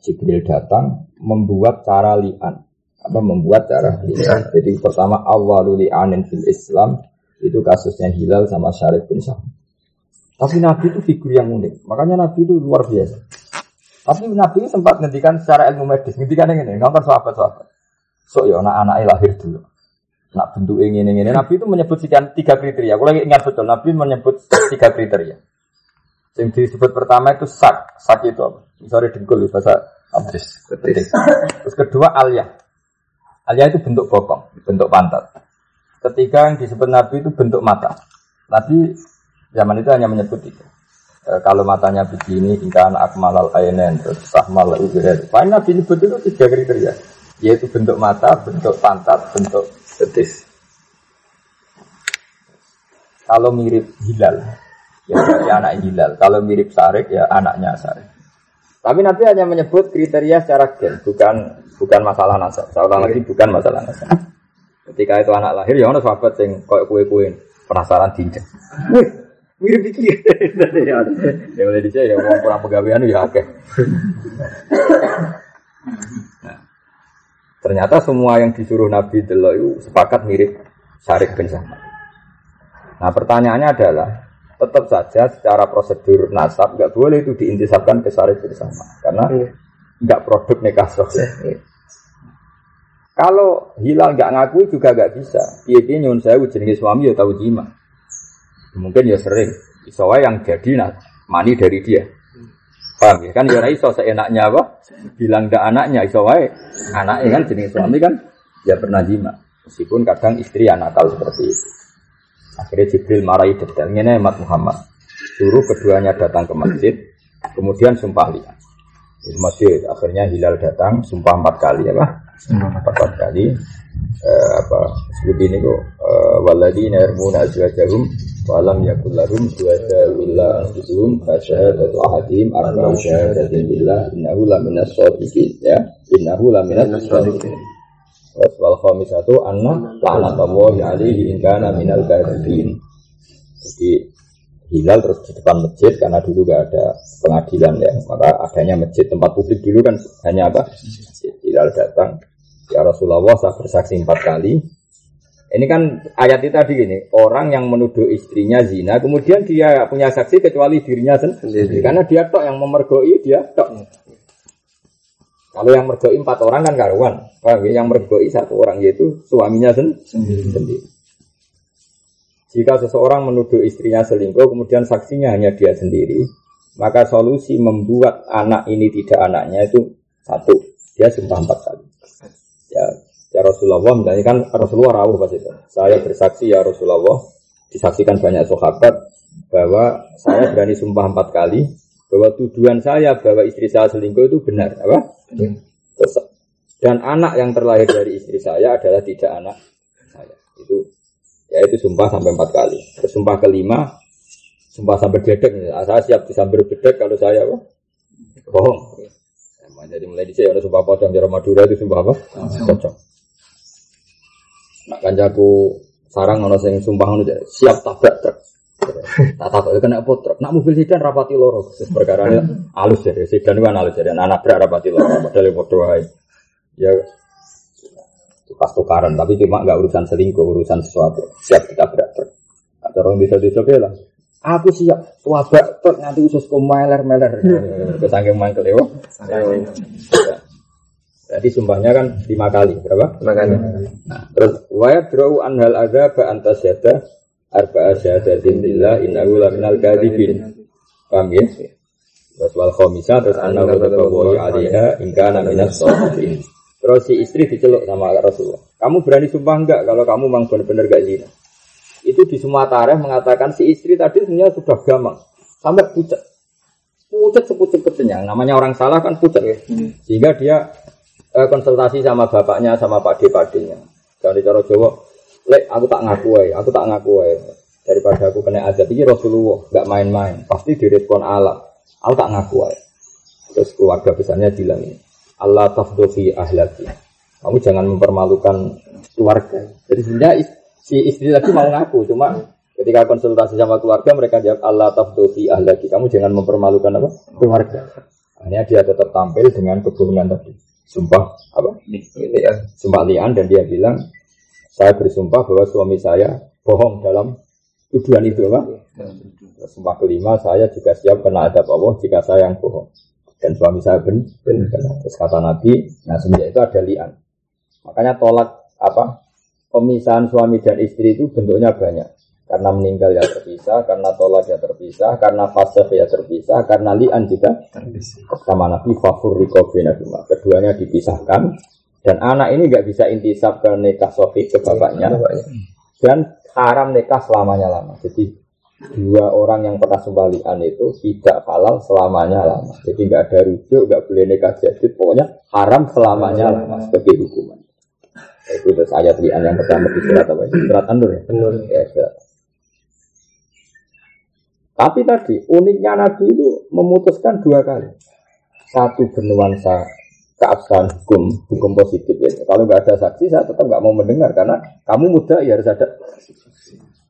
Jibril datang membuat cara lian apa membuat cara lian. Jadi pertama awalul li'anin fil Islam itu kasusnya Hilal sama Syarif bin Sa'ad. Tapi Nabi itu figur yang unik. Makanya Nabi itu luar biasa. Tapi Nabi sempat ngendikan secara ilmu medis. Ngendikan yang ini. Nonton sahabat-sahabat. So ya anak-anaknya lahir dulu. Nak bentuk ini, ini, ini. Nabi itu menyebut sekian tiga kriteria. Aku lagi ingat betul. Nabi menyebut tiga kriteria. Yang disebut pertama itu sak. Sak itu apa? Misalnya dengkul bahasa Abdis. Terus kedua alia. Alia itu bentuk bokong, bentuk pantat. Ketiga yang disebut Nabi itu bentuk mata. Nabi Zaman itu hanya menyebut itu. E, kalau matanya begini, ikan akmalal ainen, terus sahmal ubirat. Paling Nabi nyebut itu tiga kriteria. Yaitu bentuk mata, bentuk pantat, bentuk betis. Kalau mirip hilal, ya berarti anak hilal. Kalau mirip sarik, ya anaknya sarik. Tapi Nabi hanya menyebut kriteria secara gen, bukan bukan masalah nasab. Saya lagi bukan masalah nasab. Ketika itu anak lahir, ya ono sahabat yang kue-kue penasaran diinjek. Wih, mirip dikit. [LAUGHS] ya boleh dicek ya mau kurang pegawaian ya oke. Nah, ternyata semua yang disuruh Nabi delok itu sepakat mirip Syarif bin Sama. Nah pertanyaannya adalah tetap saja secara prosedur nasab nggak boleh itu diintisabkan ke Syarif bin Sama karena Iya. nggak produk nikah sahih. Kalau hilal nggak ngaku juga nggak bisa. Iya dia nyun saya jenenge suami ya tahu jima. Mungkin ya sering. Isowa yang jadi nah, mani dari dia. Paham ya? Kan ya iso seenaknya apa? Bilang ndak anaknya iso wae. Anaknya kan jenenge suami kan ya pernah jima. Meskipun kadang istri yang nakal seperti itu. Akhirnya Jibril marahi detail. Ini Ahmad Muhammad. Suruh keduanya datang ke masjid. Kemudian sumpah lihat. Di masjid. Akhirnya Hilal datang. Sumpah empat kali ya Pak? Empat kali. Eh, apa sebut ini kok. Eh, waladina yarmuna azwajahum walam yakul lahum suwada illa anfusuhum fasyahadatu ahadihim arba'u syahadatin billah. Innahu laminas shodiqin ya. Innahu laminas shodiqin Terus wal khamisatu anna la'natullahi alaihi in kana minal kadhibin. Jadi hilal terus di depan masjid karena dulu gak ada pengadilan ya. Maka adanya masjid tempat publik dulu kan hanya apa? Masjid. Hilal datang ya Rasulullah saya bersaksi empat kali. Ini kan ayat itu tadi gini orang yang menuduh istrinya zina kemudian dia punya saksi kecuali dirinya sendiri. Sendiri. karena dia tok yang memergoi dia tok. Kalau yang mergoi empat orang kan karuan. Paham ya? yang mergoi satu orang yaitu suaminya sen- sendiri. Jika seseorang menuduh istrinya selingkuh, kemudian saksinya hanya dia sendiri, maka solusi membuat anak ini tidak anaknya itu satu, dia sumpah empat kali. Ya, ya Rasulullah, misalnya kan Rasulullah rawuh pas itu. Saya bersaksi ya Rasulullah, disaksikan banyak sahabat bahwa saya berani sumpah empat kali bahwa tuduhan saya bahwa istri saya selingkuh itu benar, apa? Terus, dan anak yang terlahir dari istri saya adalah tidak anak saya. Itu ya itu sumpah sampai empat kali. Terus sumpah kelima, sumpah sampai bedek. Nah, saya siap disambar bedek kalau saya apa? Bohong. Emang jadi mulai di sini ada sumpah pocong di Madura itu sumpah apa? Pocong. Nak kanjaku sarang ono sing sumpah ngono jadi, siap tabrak truk. Tak takut kena apa truk. Nak mobil sedan rapati loro. Perkara ini halus jadi sedan itu kan halus jadi anak nabrak rapati loro. Padahal ya bodoh ae. Ya pas tukaran tapi cuma nggak urusan selingkuh urusan sesuatu siap kita berat ada orang bisa bisa lah aku siap. Wabak truk nanti usus meler meler kesangking mangkel ya jadi sumpahnya kan lima kali berapa? Makanya. nah terus wayat draw anhal ada ba antas yada arba asyhadatin billah innahu laminal kadhibin paham ya? Terus wal khamisah terus anna wa taqawwa alaiha in kana minas Terus si istri diceluk sama Rasulullah. Kamu berani sumpah enggak kalau kamu memang benar-benar gak zina? Itu di semua tarikh mengatakan si istri tadi sebenarnya sudah gamang. Sampai pucat. Pucat sepucet-pucetnya. Namanya orang salah kan pucat ya. Sehingga dia eh, konsultasi sama bapaknya, sama pade-padenya. Dari cara Jawa, Lek, aku tak ngaku aja, aku tak ngaku aja. Daripada aku kena azab, ini Rasulullah, nggak main-main. Pasti direspon Allah. Aku tak ngaku aja. Terus keluarga besarnya bilang ini, Allah tafdofi ahlaki. Kamu jangan mempermalukan keluarga. Jadi sebenarnya si istri tadi mau ngaku, cuma ketika konsultasi sama keluarga mereka jawab Allah tafdofi ahlaki. Kamu jangan mempermalukan apa keluarga. Akhirnya dia tetap tampil dengan kebohongan tadi. Sumpah apa? Ini ya. Sumpah lian dan dia bilang saya bersumpah bahwa suami saya bohong dalam tuduhan itu apa? Sumpah kelima saya juga siap kena adab Allah jika saya yang bohong dan suami saya ben, ben benar. Terus kata Nabi, nah semenjak itu ada lian. Makanya tolak apa pemisahan suami dan istri itu bentuknya banyak. Karena meninggal ya terpisah, karena tolak ya terpisah, karena fasih ya terpisah, karena lian juga sama Nabi fafur rikobinahuma. Keduanya dipisahkan dan anak ini nggak bisa intisab ke nikah sofi ke bapaknya dan haram nikah selamanya lama. Jadi dua orang yang pernah sembalian itu tidak halal selamanya lama. Jadi nggak ada rujuk, nggak boleh nikah jadid. Pokoknya haram selamanya lama sebagai hukuman. Itu terus ayat lian yang pertama di surat apa? Surat An-Nur ya. Benar. Ya, surat. Tapi tadi uniknya Nabi itu memutuskan dua kali. satu bernuansa keabsahan hukum, hukum positif ya. Kalau nggak ada saksi, saya tetap nggak mau mendengar karena kamu muda ya harus ada.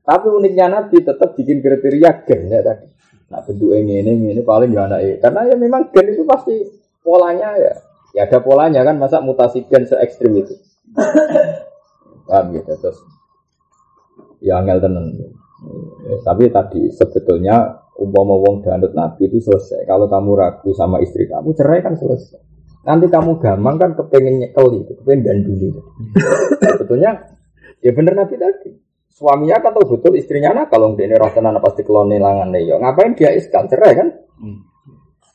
Tapi uniknya Nabi tetap bikin kriteria gen ya tadi. Nah bentuk ini ini ini paling gak anak Karena ya memang gen itu pasti polanya ya. Ya ada polanya kan masa mutasi gen se ekstrim itu. Paham gitu terus. Ya angel tenan. Ya, tapi tadi sebetulnya umpama wong danut Nabi itu selesai. Kalau kamu ragu sama istri kamu cerai kan selesai. Nanti kamu gampang kan kepengen nyekel itu, kepengen danduli. Sebetulnya ya bener Nabi tadi. Suaminya kan tahu betul istrinya nak kalau dia ini rasa nana pasti kelon nilangan nih. Ngapain dia iskal cerai kan? Hmm.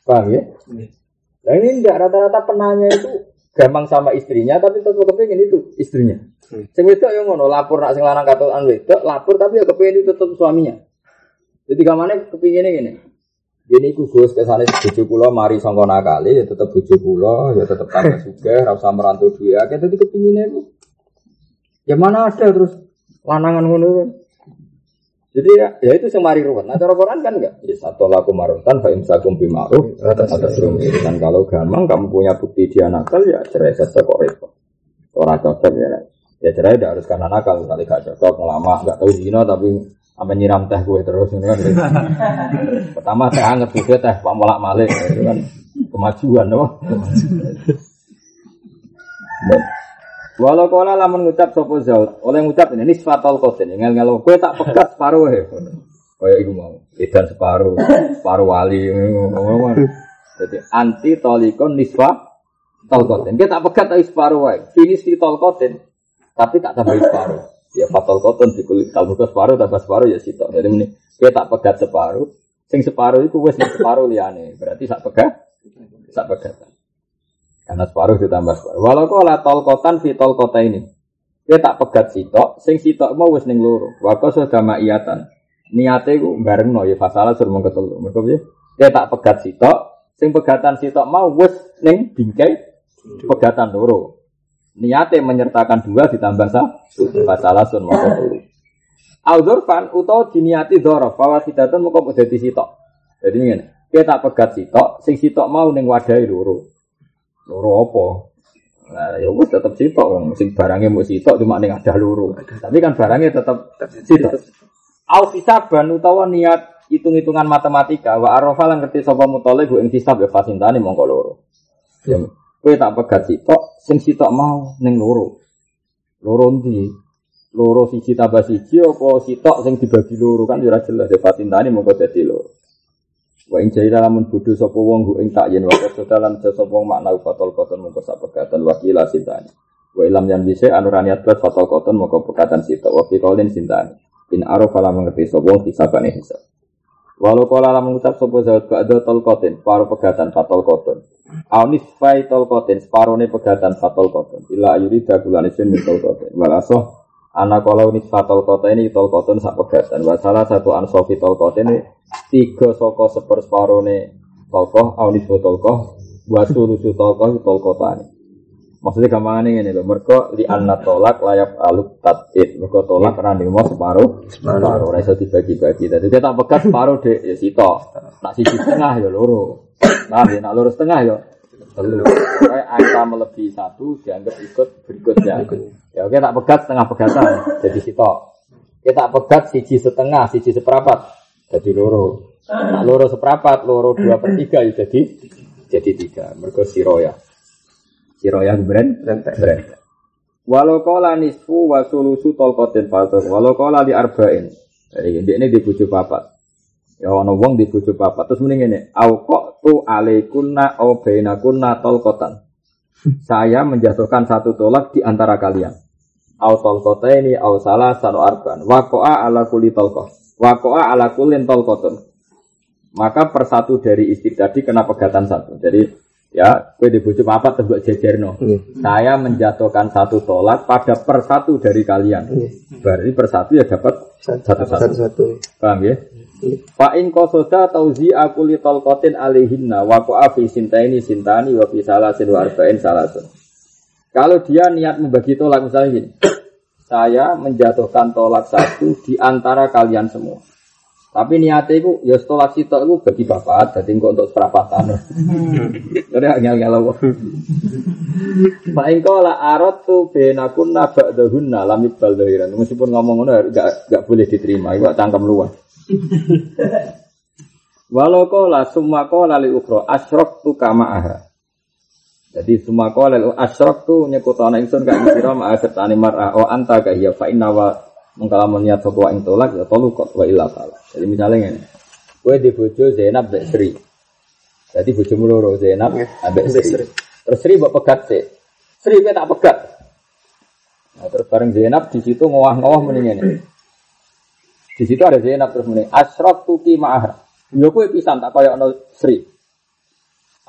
Paham ya? Hmm. Nah ini enggak rata-rata penanya itu gampang sama istrinya tapi tetap kepengen itu istrinya. Hmm. Sing wedok yang ngono lapor nak sing lanang katokan wedok lapor tapi ya kepengen itu tetap suaminya. Jadi kamane kepinginnya gini. Ini ku Gus kesane bojo kula mari sangka nakali ya tetep bojo kula ya tetep tambah sugih ora usah merantau duwe akeh dadi kepingine ku. Ya mana ada terus lanangan ngono kan. Jadi ya, ya itu semari ruwet. Nah cara Quran kan enggak. Ya satu laku marutan fa imsakum bi ma'ruf atas Dan kalau gampang kamu punya bukti dia nakal ya cerai saja kok repot. Orang cocok ya. Ya cerai tidak harus karena nakal, kali gak cocok, lama, nggak tahu zina tapi apa nyiram teh gue terus ini kan. Pertama teh anget juga teh pak molak malik itu kan kemajuan loh. Walau kala lamun ngucap sopo zaud, oleh ngucap ini nisfatul qasin, ngel ngel gue tak pegat separuh ya. Kayak iku mau, edan separuh, separuh wali. Jadi anti tolikon nisfa tolkotin. Kita tak pegat tapi separuh wae. Finish di tolkotin, tapi tak tambah separuh. Ya fatal koton di kulit kalau separuh tambah separuh ya sitok. Jadi ini kita tak pegat separuh. Sing separuh itu wes separuh liane. Berarti tak pegat, tak pegat. Karena separuh ditambah separuh. Walau kau tol kotan fi tol kota ini. Kita tak pegat sitok. Sing sitok mau wes ning loro. Wako sudah ma'iyatan. Niate ku bareng no ya fasalah suruh mengketelu. Mereka ya. Kita tak pegat sitok. Sing pegatan sitok mau wes ning bingkai pegatan loro niatnya menyertakan dua ditambah satu masalah sun moko telu Al-Dzurfan utawa diniati dzaraf bahwa sidatun moko dadi sitok. Jadi ngene, kita pegat sitok, sing sitok mau ning wadahi loro. Loro apa? Nah, ya wis tetep sitok wong sing barangnya mau sitok cuma ning ada loro. Tapi kan barangnya tetep sitok. Al hisaban utawa niat hitung-hitungan matematika wa arafa lan ngerti sapa mutole ing hisab ya fasintane mongko loro. Ya, Kowe tak pegat sitok, sing sitok mau ning loro. Loro ndi? Loro siji tambah siji apa sitok sing dibagi loro kan ora jelas ya patintane mongko dadi loro. Wa in jaila lamun bodho sapa wong ing tak yen wa dalam sapa wong makna fatol koton mongko sak pegatan wakila sintani. Wa ilam yan bisa anurani atlas fatol koton mongko pegatan sitok wa fi qaulin sintani. In arafa lamun ngerti sapa wong hisabane hisab. Walau kala lamun ngucap sapa zawat ba'da tol kotin, paro pegatan fatol koton. Aunis fai tol kotin, separone pegatan fatol koton. Ila ayuri dagulan isin min tol kotin. Walasoh, anak kalau unis fatol kotin ini tol koton sak pegatan. Salah satu ansofi tol kotin ini tiga soko seper separone tolkoh, aunis tolkoh, wasu lusu tolkoh tol kotani. Maksudnya gampang ini loh, mereka di anak tolak layak aluk tatit, mereka tolak rani mau separuh, separuh, rasa dibagi-bagi. Jadi kita pegat separuh deh, ya sito, tak sisi tengah ya loro. Nah, ya, nak lurus tengah ya. Kayak angka melebihi satu dianggap ikut berikutnya. Ya oke tak pegat setengah pegatan jadi sitok. Kita pegat siji setengah, siji seperempat jadi loro. Nak loro seperempat, loro dua per tiga ya jadi jadi tiga. Mereka siroya. Siroya brand brand. Walau kola nisfu wasulusu tolkotin fatur. Walau kola di arba'in. Jadi ini di bujuk papat. Ya ana wong di bojo papat terus mending ngene, au tu alaikunna au bainakunna tolkotan. Saya menjatuhkan satu tolak di antara kalian. Au tolkota ini au salah satu arban. Wakoa ala kuli tolkoh. Wakoa ala kulin tolkotun. Maka persatu dari istri tadi kena pegatan satu. Jadi ya kue di bojo papat tebak jejerno. Mm. Saya menjatuhkan satu tolak pada persatu dari kalian. Mm. Berarti persatu ya dapat satu-satu. Paham ya? Fa in qasoda tauzi aku li talqatin alaihinna wa qa'a fi sintaini sintani wa fi salasin wa arba'in salasun. Kalau dia niat membagi tolak misalnya gini. [CLEARS THROAT] Saya menjatuhkan tolak satu di antara kalian semua. Tapi niatnya itu ya setelah sitok itu bagi bapak, jadi kok untuk seperapatan. Jadi ngel ngel apa? Pak engkau lah arot tuh benakun nabak dahun nalam ibal dahiran. Meskipun ngomong ngono gak gak boleh diterima, itu tangkap luas. Walau kola semua kola li ukro asrok tu kama aha. Jadi semua kola li asrok tu nyekutana ingsun kak isiro ma sertani mar'ah o anta kak hiya fa inna wa mengkalamun niat sopo ing tolak ya tolu kok wa illa. Jadi misalnya ini, gue di bojo Zainab bek Sri. Jadi bojo loro Zainab ambek Sri. Terus Sri mbok pegat sih. Sri gue tak pegat. Nah, terus bareng Zainab di situ ngowah-ngowah mendingan ini. Di situ ada Zainab terus mending asrok tuki ma'ah. Yo kue pisan tak kaya ono Sri.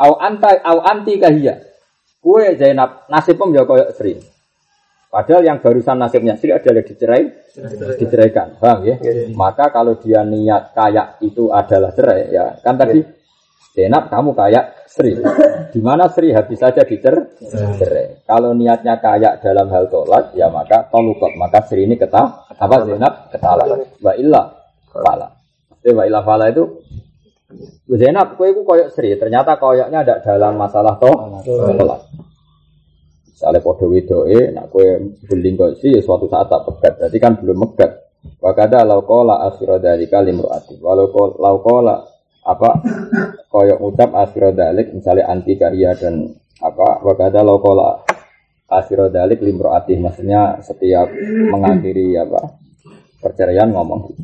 Au anta au anti kahia. Kue Zainab nasibem ya kaya Sri. Padahal yang barusan nasibnya Sri adalah dicerai, diceraikan, paham ya? Maka kalau dia niat kayak itu adalah cerai, ya kan tadi Zainab kamu kayak Sri, di mana Sri habis saja dicerai. Kalau niatnya kayak dalam hal tolak, ya maka tolukot, maka Sri ini ketah, apa Zainab ketala, wa illa fala. Wa illa fala itu Zainab, kue itu koyok Sri, ternyata koyoknya ada dalam masalah toh, tolak. Misalnya podo wedoe, nak kue beling kok sih, ya suatu saat tak pegat. Berarti kan belum megat. Wakada laukola asyura dari kalim ru'ati. Walau laukola apa koyok ucap asyura dalik, misalnya anti karya dan apa wakada laukola asyura dalik limroati. Maksudnya setiap mengakhiri apa perceraian ngomong.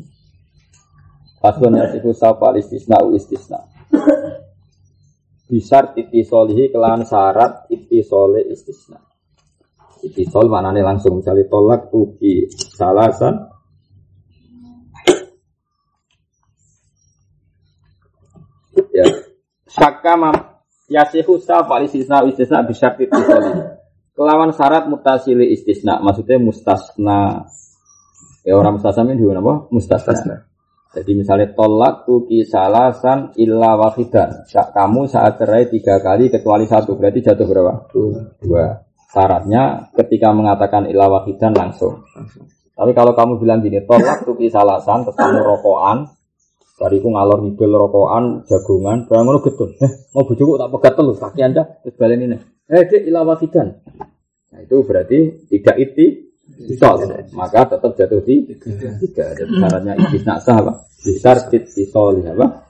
Paslon itu sapa istisna u istisna. Bisar titi solihi kelan syarat titi soleh istisna. Titi sol maknanya langsung misalnya tolak tuki salasan. Ya, Mam yasihu sapa istisna istisna bisar titi solihi. Kelawan syarat mutasili istisna, maksudnya mustasna. Ya orang mustasna ini juga apa? Mustasna. Jadi misalnya tolak tuki salasan illa wahidan. Kamu saat cerai tiga kali kecuali satu berarti jatuh berapa? Dua. Syaratnya ketika mengatakan illa wahidan langsung. Tapi kalau kamu bilang gini, tolak tuki salasan, terus kamu rokokan, ku ngalor ngidul rokokan, jagungan, barang ngono getun. Eh, mau bujuku tak pegat telur, kaki anda, terus balen ini. Eh, dek illa wahidan. Nah itu berarti tidak iti, Isol, maka tetap jatuh di tiga. Jadi syaratnya istisna sah apa? Besar tit isol apa?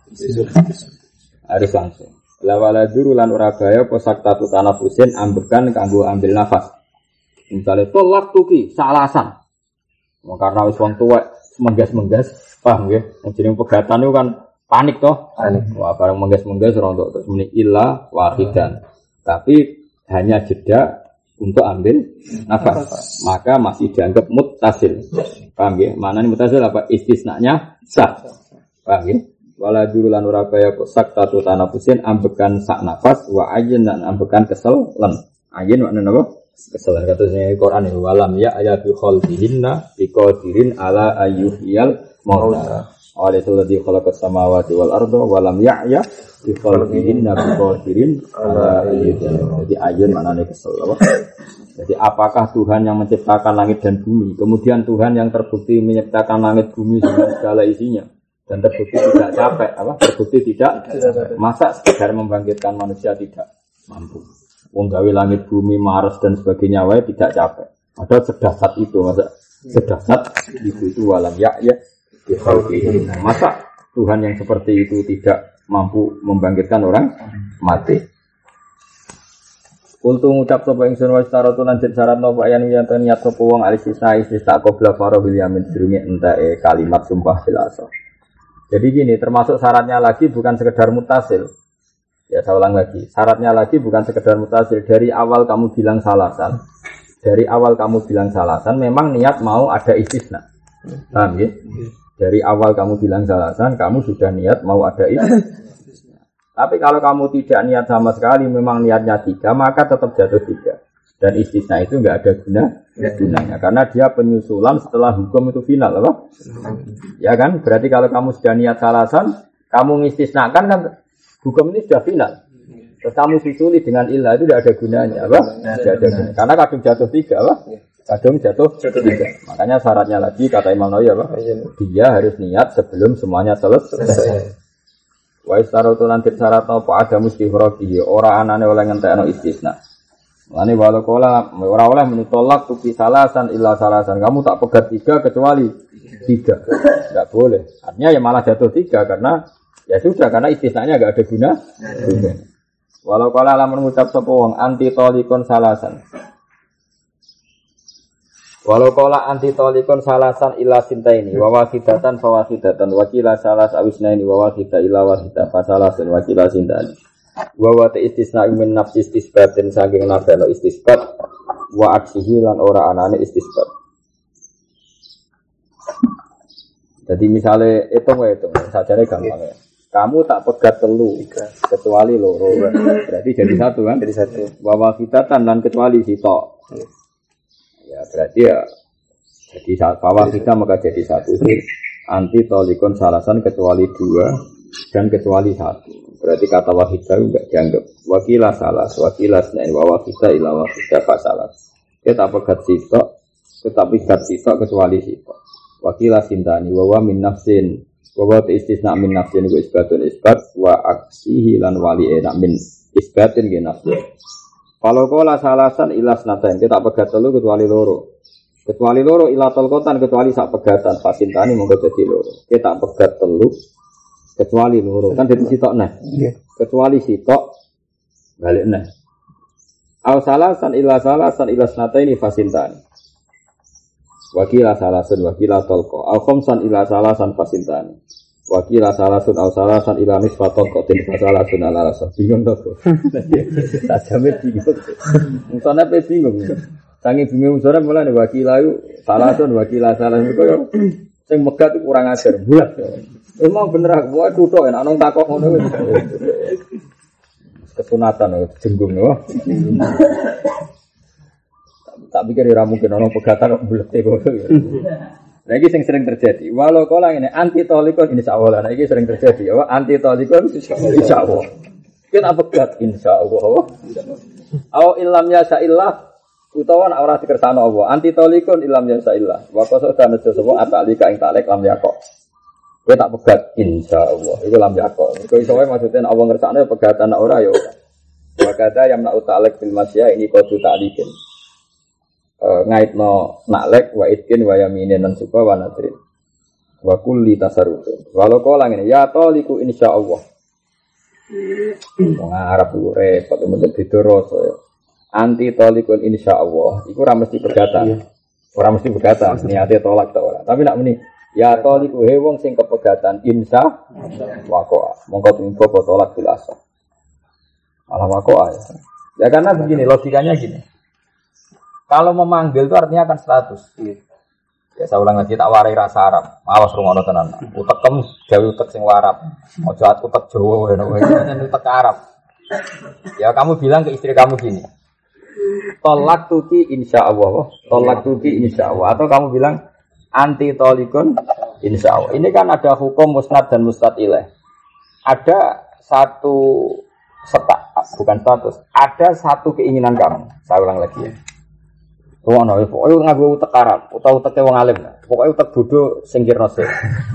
Harus langsung. Lawala duru lan ora posak tatu tanafusin ambekan kanggo ambil nafas. Misalnya tolak tuki salasan. Karena wis wong tua menggas-menggas, paham ya? Jeneng pegatan itu kan panik toh. Panik. Wah, barang menggas-menggas rontok terus muni illa wahidan. Tapi hanya jeda untuk ambil nafas. Maka masih dianggap mutasil. Paham ya? Mana ini mutasil apa? Istisnanya sah. Paham ya? Wala durulan urabaya sak tatu tanafusin ambekan sak nafas wa ajin dan ambekan kesel len. Ajin makna apa? Kesel katanya Quran ini walam ya ayat khalqihinna bi qadirin ala ayyuhiyal mauta. Oleh itu ladzi khalaqas samawati wal arda walam ya'ya bi khalqihinna bi qadirin ala ayyuhiyal. Jadi ayun maknanya kesel apa? Jadi apakah Tuhan yang menciptakan langit dan bumi, kemudian Tuhan yang terbukti menciptakan langit bumi dengan segala isinya, dan terbukti tidak capek, apa? Terbukti tidak, masa sekedar membangkitkan manusia tidak mampu. Wong gawe langit bumi Mars dan sebagainya wae tidak capek. Ada sedasat itu, masa sedasat itu itu walam ya ya Masa Tuhan yang seperti itu tidak mampu membangkitkan orang mati. Kultu ngucap sapa ingsun wa staratu lan syarat napa yen yen niat sapa wong alis sisa sisa qabla faro bil yamin entae kalimat sumpah filasa. Jadi gini, termasuk syaratnya lagi bukan sekedar mutasil. Ya saya ulang lagi, syaratnya lagi bukan sekedar mutasil. Dari awal kamu bilang salasan, dari awal kamu bilang salasan, memang niat mau ada istisna. Paham ya? Dari awal kamu bilang salasan, kamu sudah niat mau ada istisna. Tapi kalau kamu tidak niat sama sekali, memang niatnya tiga, maka tetap jatuh tiga. Dan istisna itu nggak ada guna gunanya, karena dia penyusulan setelah hukum itu final, apa? Ya kan? Berarti kalau kamu sudah niat salasan, kamu ngistisnakan kan hukum ini sudah final. Terus kamu susuli dengan ilah itu tidak ada gunanya, apa? Tidak ada gunanya. Karena kadung jatuh tiga, apa? kadung jatuh tiga. Makanya syaratnya lagi kata Imam Nawawi apa? Dia harus niat sebelum semuanya selesai. Wa istaratu nanti syarat apa ada mesti huraki ora anane oleh ngentekno istisna. Lani walau kola ora oleh menitolak tuki salasan illa salasan. Kamu tak pegat tiga kecuali tiga. Enggak boleh. Artinya ya malah jatuh tiga karena ya sudah karena istisnanya enggak ada guna. guna. Walau kola lamun mengucap sapa wong anti tolikon salasan. Walau kola anti tolikon salasan ila sinta ini wawa hidatan wakila salas awisna ini wawa hida ila wahida fasalasun wakila sinta ini wawa te istisna min nafsi istisbatin saking nabeno istisbat wa aksihi lan ora anane istisbat jadi misalnya hitung ya hitung sajarnya gampang ya kamu tak pegat telu kecuali loro. [LAUGHS] Berarti jadi satu kan? Jadi satu. Wawa hidatan dan kecuali sitok. Ya berarti ya jadi saat bawah kita maka jadi satu. Anti tolikon salasan kecuali dua dan kecuali satu. Berarti kata wahidah enggak dianggap wakilah salah, wakilah senain wawa kita ilah wahidah fasalah. Kita pegat sitok, tetapi pegat sitok kecuali sitok. Wakilah sintani wawa min nafsin wawa istisna min nafsin ku isbatun isbat wa aksihi lan wali enak min isbatin ge nafsin. Kalau kola salasan ilas natain kita pegat telu kecuali loro. Kecuali loro ila tolkotan kecuali sak pegatan pasintani monggo jadi loro. Kita pegat telu kecuali loro kan jadi sitok nah. Kecuali sitok balik nah. Al salasan ila salasan ilas natain fasintani. Wakila salasun wakila tolko. Al khomsan ila salasan fasintani. Wakila salasun au salasan ila nisfaton kotin fasalasun ala rasa bingung tuh. [LAUGHS] Tak jamin bingung. Misalnya pe bingung. Sangi bingung sore mulai nih wakila itu salasun wakila salasun itu yo. Sing megat kurang ajar bulat. Emang bener aku buat tuto enak nong takok ngono. [LAUGHS] Kesunatan jenggung yo. [LAUGHS] Tak pikir ora mungkin ono pegatan kok bulet kok. Nah ini sering sering terjadi. Walau kau ini anti tolikon insya Allah. Nah ini sering terjadi. Ya, anti tolikon insya Allah. Kita pegat insya Allah. Aw ilam ya sa'illah. Utawa ora dikersano Allah. Anti tolikon ilam ya sa'illah. Wa koso dan semua atalika ing talek lam yakok. Kita tak pegat insya Allah. Itu lam yakok. Itu iso maksudnya Allah ngersano pegatan nak ora ya. Wa kata yang nak utalek bil masya ini kodu ta'likin ngait no naklek wa itkin wa yaminin dan suka wa nadrin. Wa kulli tasarrufin. Walau kau ini ya toliku insya Allah Wong Arab itu repot mungkin so anti tolikun insya Allah itu ora mesti pegatan ora mesti pegatan niatnya tolak ta ora. Tapi nak meni ya toliku he wong sing kepegatan insya wakoa. Mongko info kok tolak bil asa malah wakoa ya. Ya karena begini logikanya gini kalau memanggil itu artinya akan status. Ya saya ulang lagi tak warai rasa Arab. Awas rumah tenan. Utek kem jauh utek sing warap. Mau jahat utek Jawa ya ini utek Arab. Ya kamu bilang ke istri kamu gini. Tolak tuki insya Allah. Tolak tuki insya Allah. Atau kamu bilang anti tolikun insya Allah. Ini kan ada hukum musnad dan musnad ilaih. Ada satu setak, bukan status. Ada satu keinginan kamu. Saya ulang lagi ya. Wong ana pokoke nganggo utek Arab utawa utek wong alim. Pokoke utek bodoh sing kirna sih.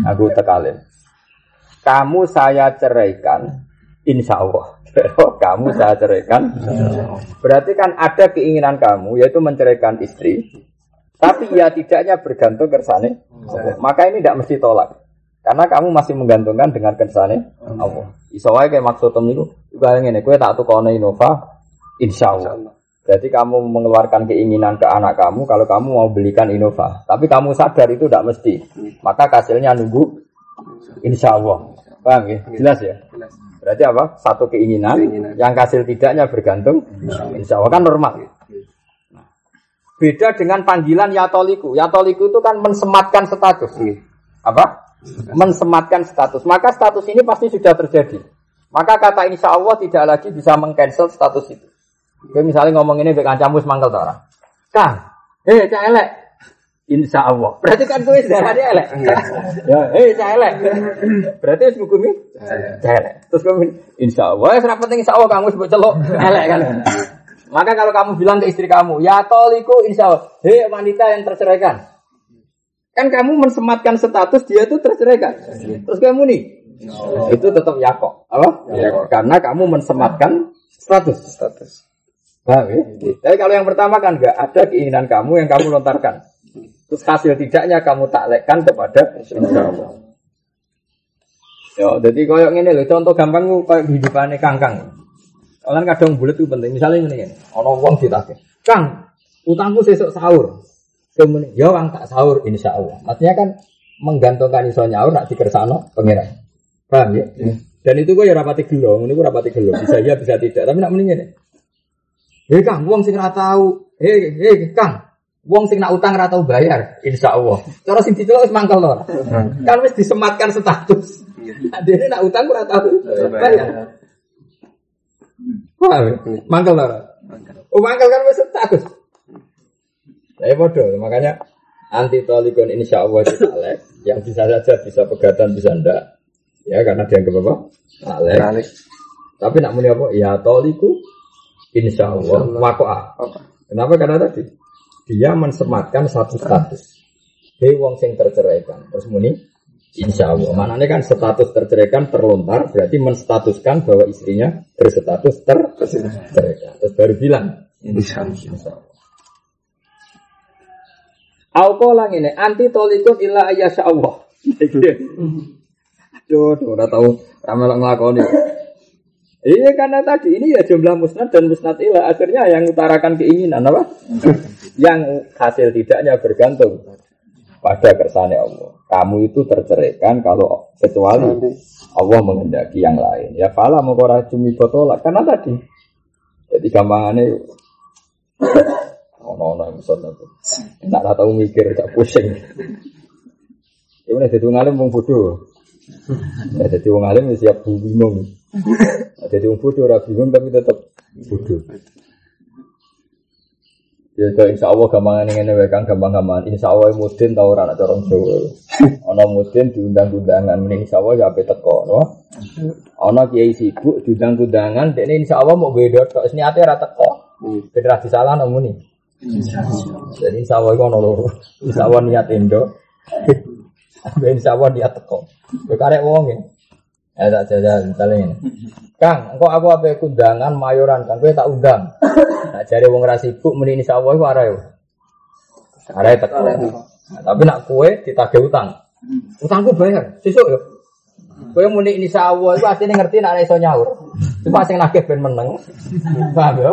Nganggo alim. Kamu saya ceraikan insya Allah. [LAUGHS] kamu saya ceraikan. Berarti kan ada keinginan kamu yaitu menceraikan istri. Tapi ya tidaknya bergantung kersane. Maka ini tidak mesti tolak. Karena kamu masih menggantungkan dengan kersane Allah. Iso wae kayak maksud niku juga ngene kowe tak tukono Innova insya Allah. Berarti kamu mengeluarkan keinginan ke anak kamu kalau kamu mau belikan Innova. Tapi kamu sadar itu tidak mesti. Maka hasilnya nunggu insya Allah. Paham ya? Jelas ya? Berarti apa? Satu keinginan, yang hasil tidaknya bergantung insya Allah kan normal. Beda dengan panggilan yatoliku. Yatoliku itu kan mensematkan status. Apa? Mensematkan status. Maka status ini pasti sudah terjadi. Maka kata insya Allah tidak lagi bisa mengcancel status itu. Gue misalnya ngomong ini bekan camus mangkel tuh orang. Kang, eh cah elek. Insya Allah. Berarti kan gue ada elek. ya, eh cah elek. Berarti harus ngukumi cah elek. Terus gue insya Allah. Ya serap penting insya Allah kamu sebut celok [LAUGHS] elek kan. Maka kalau kamu bilang ke istri kamu, ya toliku insya Allah, hei wanita yang terceraikan. Kan kamu mensematkan status dia itu terceraikan. Terus kamu nih, itu tetap yakok. Apa? Karena kamu mensematkan status. Status. Paham ya? Tapi kalau yang pertama kan enggak ada keinginan kamu yang kamu lontarkan. Terus hasil tidaknya kamu taklekkan kepada Allah. Ya, jadi koyok ini loh, contoh gampang kayak kehidupannya kangkang. Kalian kadang bulat itu penting. Misalnya ini ono wong ditagih, Kang, utangku sesuk sahur. Kemudian, ya wang tak sahur insya Allah. Maksudnya kan menggantungkan iso nyaur nak dikersano pangeran. Paham ya? Dan itu gue ya rapati gelo, ini gue rapati gelo. Bisa ya, bisa tidak. Tapi nak mendingin. Hei Kang, wong sing ora tahu. Hei, hei Kang, wong sing nak utang ora tahu bayar, insya Allah. Cara sing dicelok wis mangkel to. Kan wis disematkan status. Nah, Dia nak utang ora tahu bayar. Ya? Mangkel ora? Oh, mangkel kan wis status. Saya bodoh, makanya anti tolikon insya Allah ditalek. Yang bisa saja bisa pegatan bisa ndak. Ya karena dia ke apa? Balik. Tapi nak muni apa? Ya toliku insya Allah wakoah. Apa? Kenapa? Karena tadi dia mensematkan satu status. Hei wong sing terceraikan. Terus muni insya Allah. Mananya kan status terceraikan terlontar berarti menstatuskan bahwa istrinya berstatus terceraikan. Terus baru bilang Insya Allah. insya Allah. Aku lang ini anti tolikun illa ayasya Allah. Aduh, udah tahu ramelok ngelakoni. Iya karena tadi ini ya jumlah musnad dan musnad ilah akhirnya yang utarakan keinginan apa? [LAUGHS] yang hasil tidaknya bergantung pada kersane Allah. Kamu itu terceraikan kalau kecuali Allah menghendaki yang lain. Ya fala mengkora cumi botolak karena tadi. Jadi gampangannya [COUGHS] ono ono yang besar itu. Tak tahu mikir, tak pusing. Udah jadi ngalim wong bodoh. Ya jadi wong alim ya siap bingung. Nah, Jadi wong bodoh ora bingung tapi tetap bodoh. Ya itu insya Allah gampangan ini wae kang gampang-gampang. Insya Allah mudin tau ora anak corong Jawa. Ono mudin diundang-undangan mending insya Allah ya ape teko, no? Ono kiai sibuk diundang-undangan, dekne insya Allah mau beda tok niate ora teko. Federasi salah nomu nih. Jadi insya Allah itu ono loro. Insya Allah niat endo. Insya Allah niat teko. Ya karek wong ya. Ya tak jajan misalnya ini. Kang, engkau aku apa undangan mayoran kan? Gue tak undang. Nah jadi wong ra sibuk insya Allah itu arah yo. Arah teko. Nah, tapi nak kue ditagih utang. Utangku bayar, sesuk yo. Kue muni insya Allah itu aslinya ngerti nak iso nyaur. Cuma sing nagih ben meneng. Paham yo?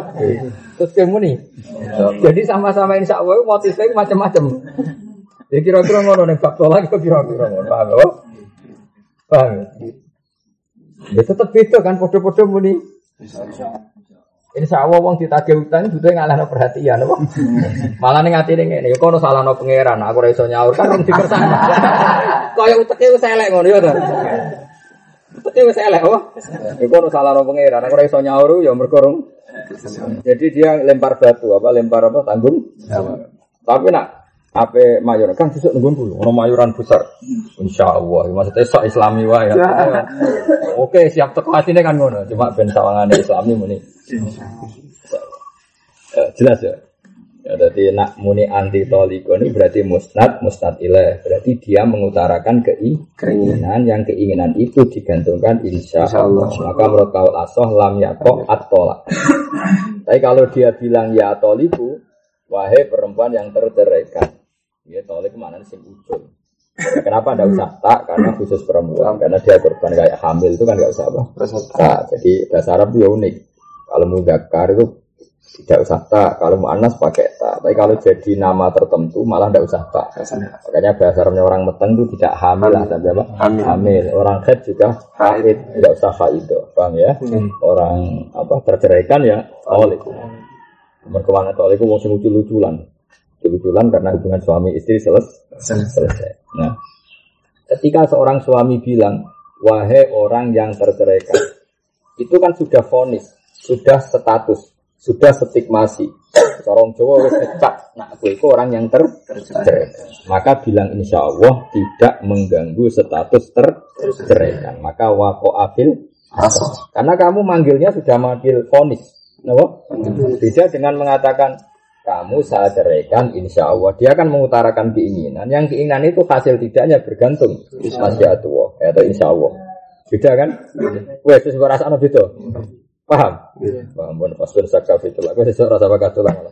Terus kue muni. Jadi sama-sama insya Allah motifnya macam-macam. Jadi kira-kira ngono nih faktor lagi kira-kira ngono. Paham yo? Paham ya? Ya tetap beda kan, podo-podo muni. Insya Allah wong ditagih utang butuh ngalahno perhatian apa? Malah ning atine ngene, ya kono salahno pangeran, aku ora iso nyaur kan wong dikersane. Kaya uteke wis elek ngono ya to. Uteke wis elek apa? Ya kono salahno pangeran, aku ora iso nyaur ya mergo. Jadi dia lempar batu apa lempar apa tanggung. Tapi nak apa mayor kan sesuk nunggu dulu, ono mayuran besar. Insya Allah, maksudnya sok Islami wae ya. Oke, siap teko asine kan ngono, cuma ben sawangane Islami muni. Ya, jelas ya. Ya, jadi nak muni anti toliko ini berarti musnad, musnad ilah. Berarti dia mengutarakan kei- keinginan, yang keinginan itu digantungkan insya Insya Allah. Allah. Maka menurut kaul asoh lam yakok at-tolak. Tapi kalau dia bilang ya toliku, wahai perempuan yang terceraikan. Ya tolik mana sing ujung. Ya, kenapa ndak usah tak? Karena khusus perempuan, karena dia korban kayak hamil itu kan nggak usah apa. Nah, jadi bahasa Arab itu ya unik. Kalau mudakar itu tidak usah tak, kalau mu'annas pakai tak. Tapi kalau jadi nama tertentu malah tidak usah tak. Makanya bahasa Arabnya orang meteng itu tidak hamil lah, tapi apa? Hamil. Orang haid juga haid, tidak usah haido, paham ya? Orang apa terceraikan ya tolik. Merkemana tolik itu mau lucu-luculan. Lucu-luculan karena hubungan suami istri selesai. selesai. Nah, ketika seorang suami bilang, wahai orang yang terceraikan, itu kan sudah vonis, sudah status, sudah stigmasi. Corong Jawa wis kecap, nah aku itu orang yang terceraikan. Maka bilang insya Allah tidak mengganggu status terceraikan. Maka wako afil Karena kamu manggilnya sudah manggil vonis. Kenapa? Beda dengan mengatakan kamu saya ceraikan insya Allah. Dia akan mengutarakan keinginan. Yang keinginan itu hasil tidaknya bergantung. Masya Allah. Ya, atau insya Allah. Beda kan? Wes sesuatu rasa anak itu paham? Paham pun pas pun sakaf itu lah gue sesuatu rasa bakat tulang [LAUGHS]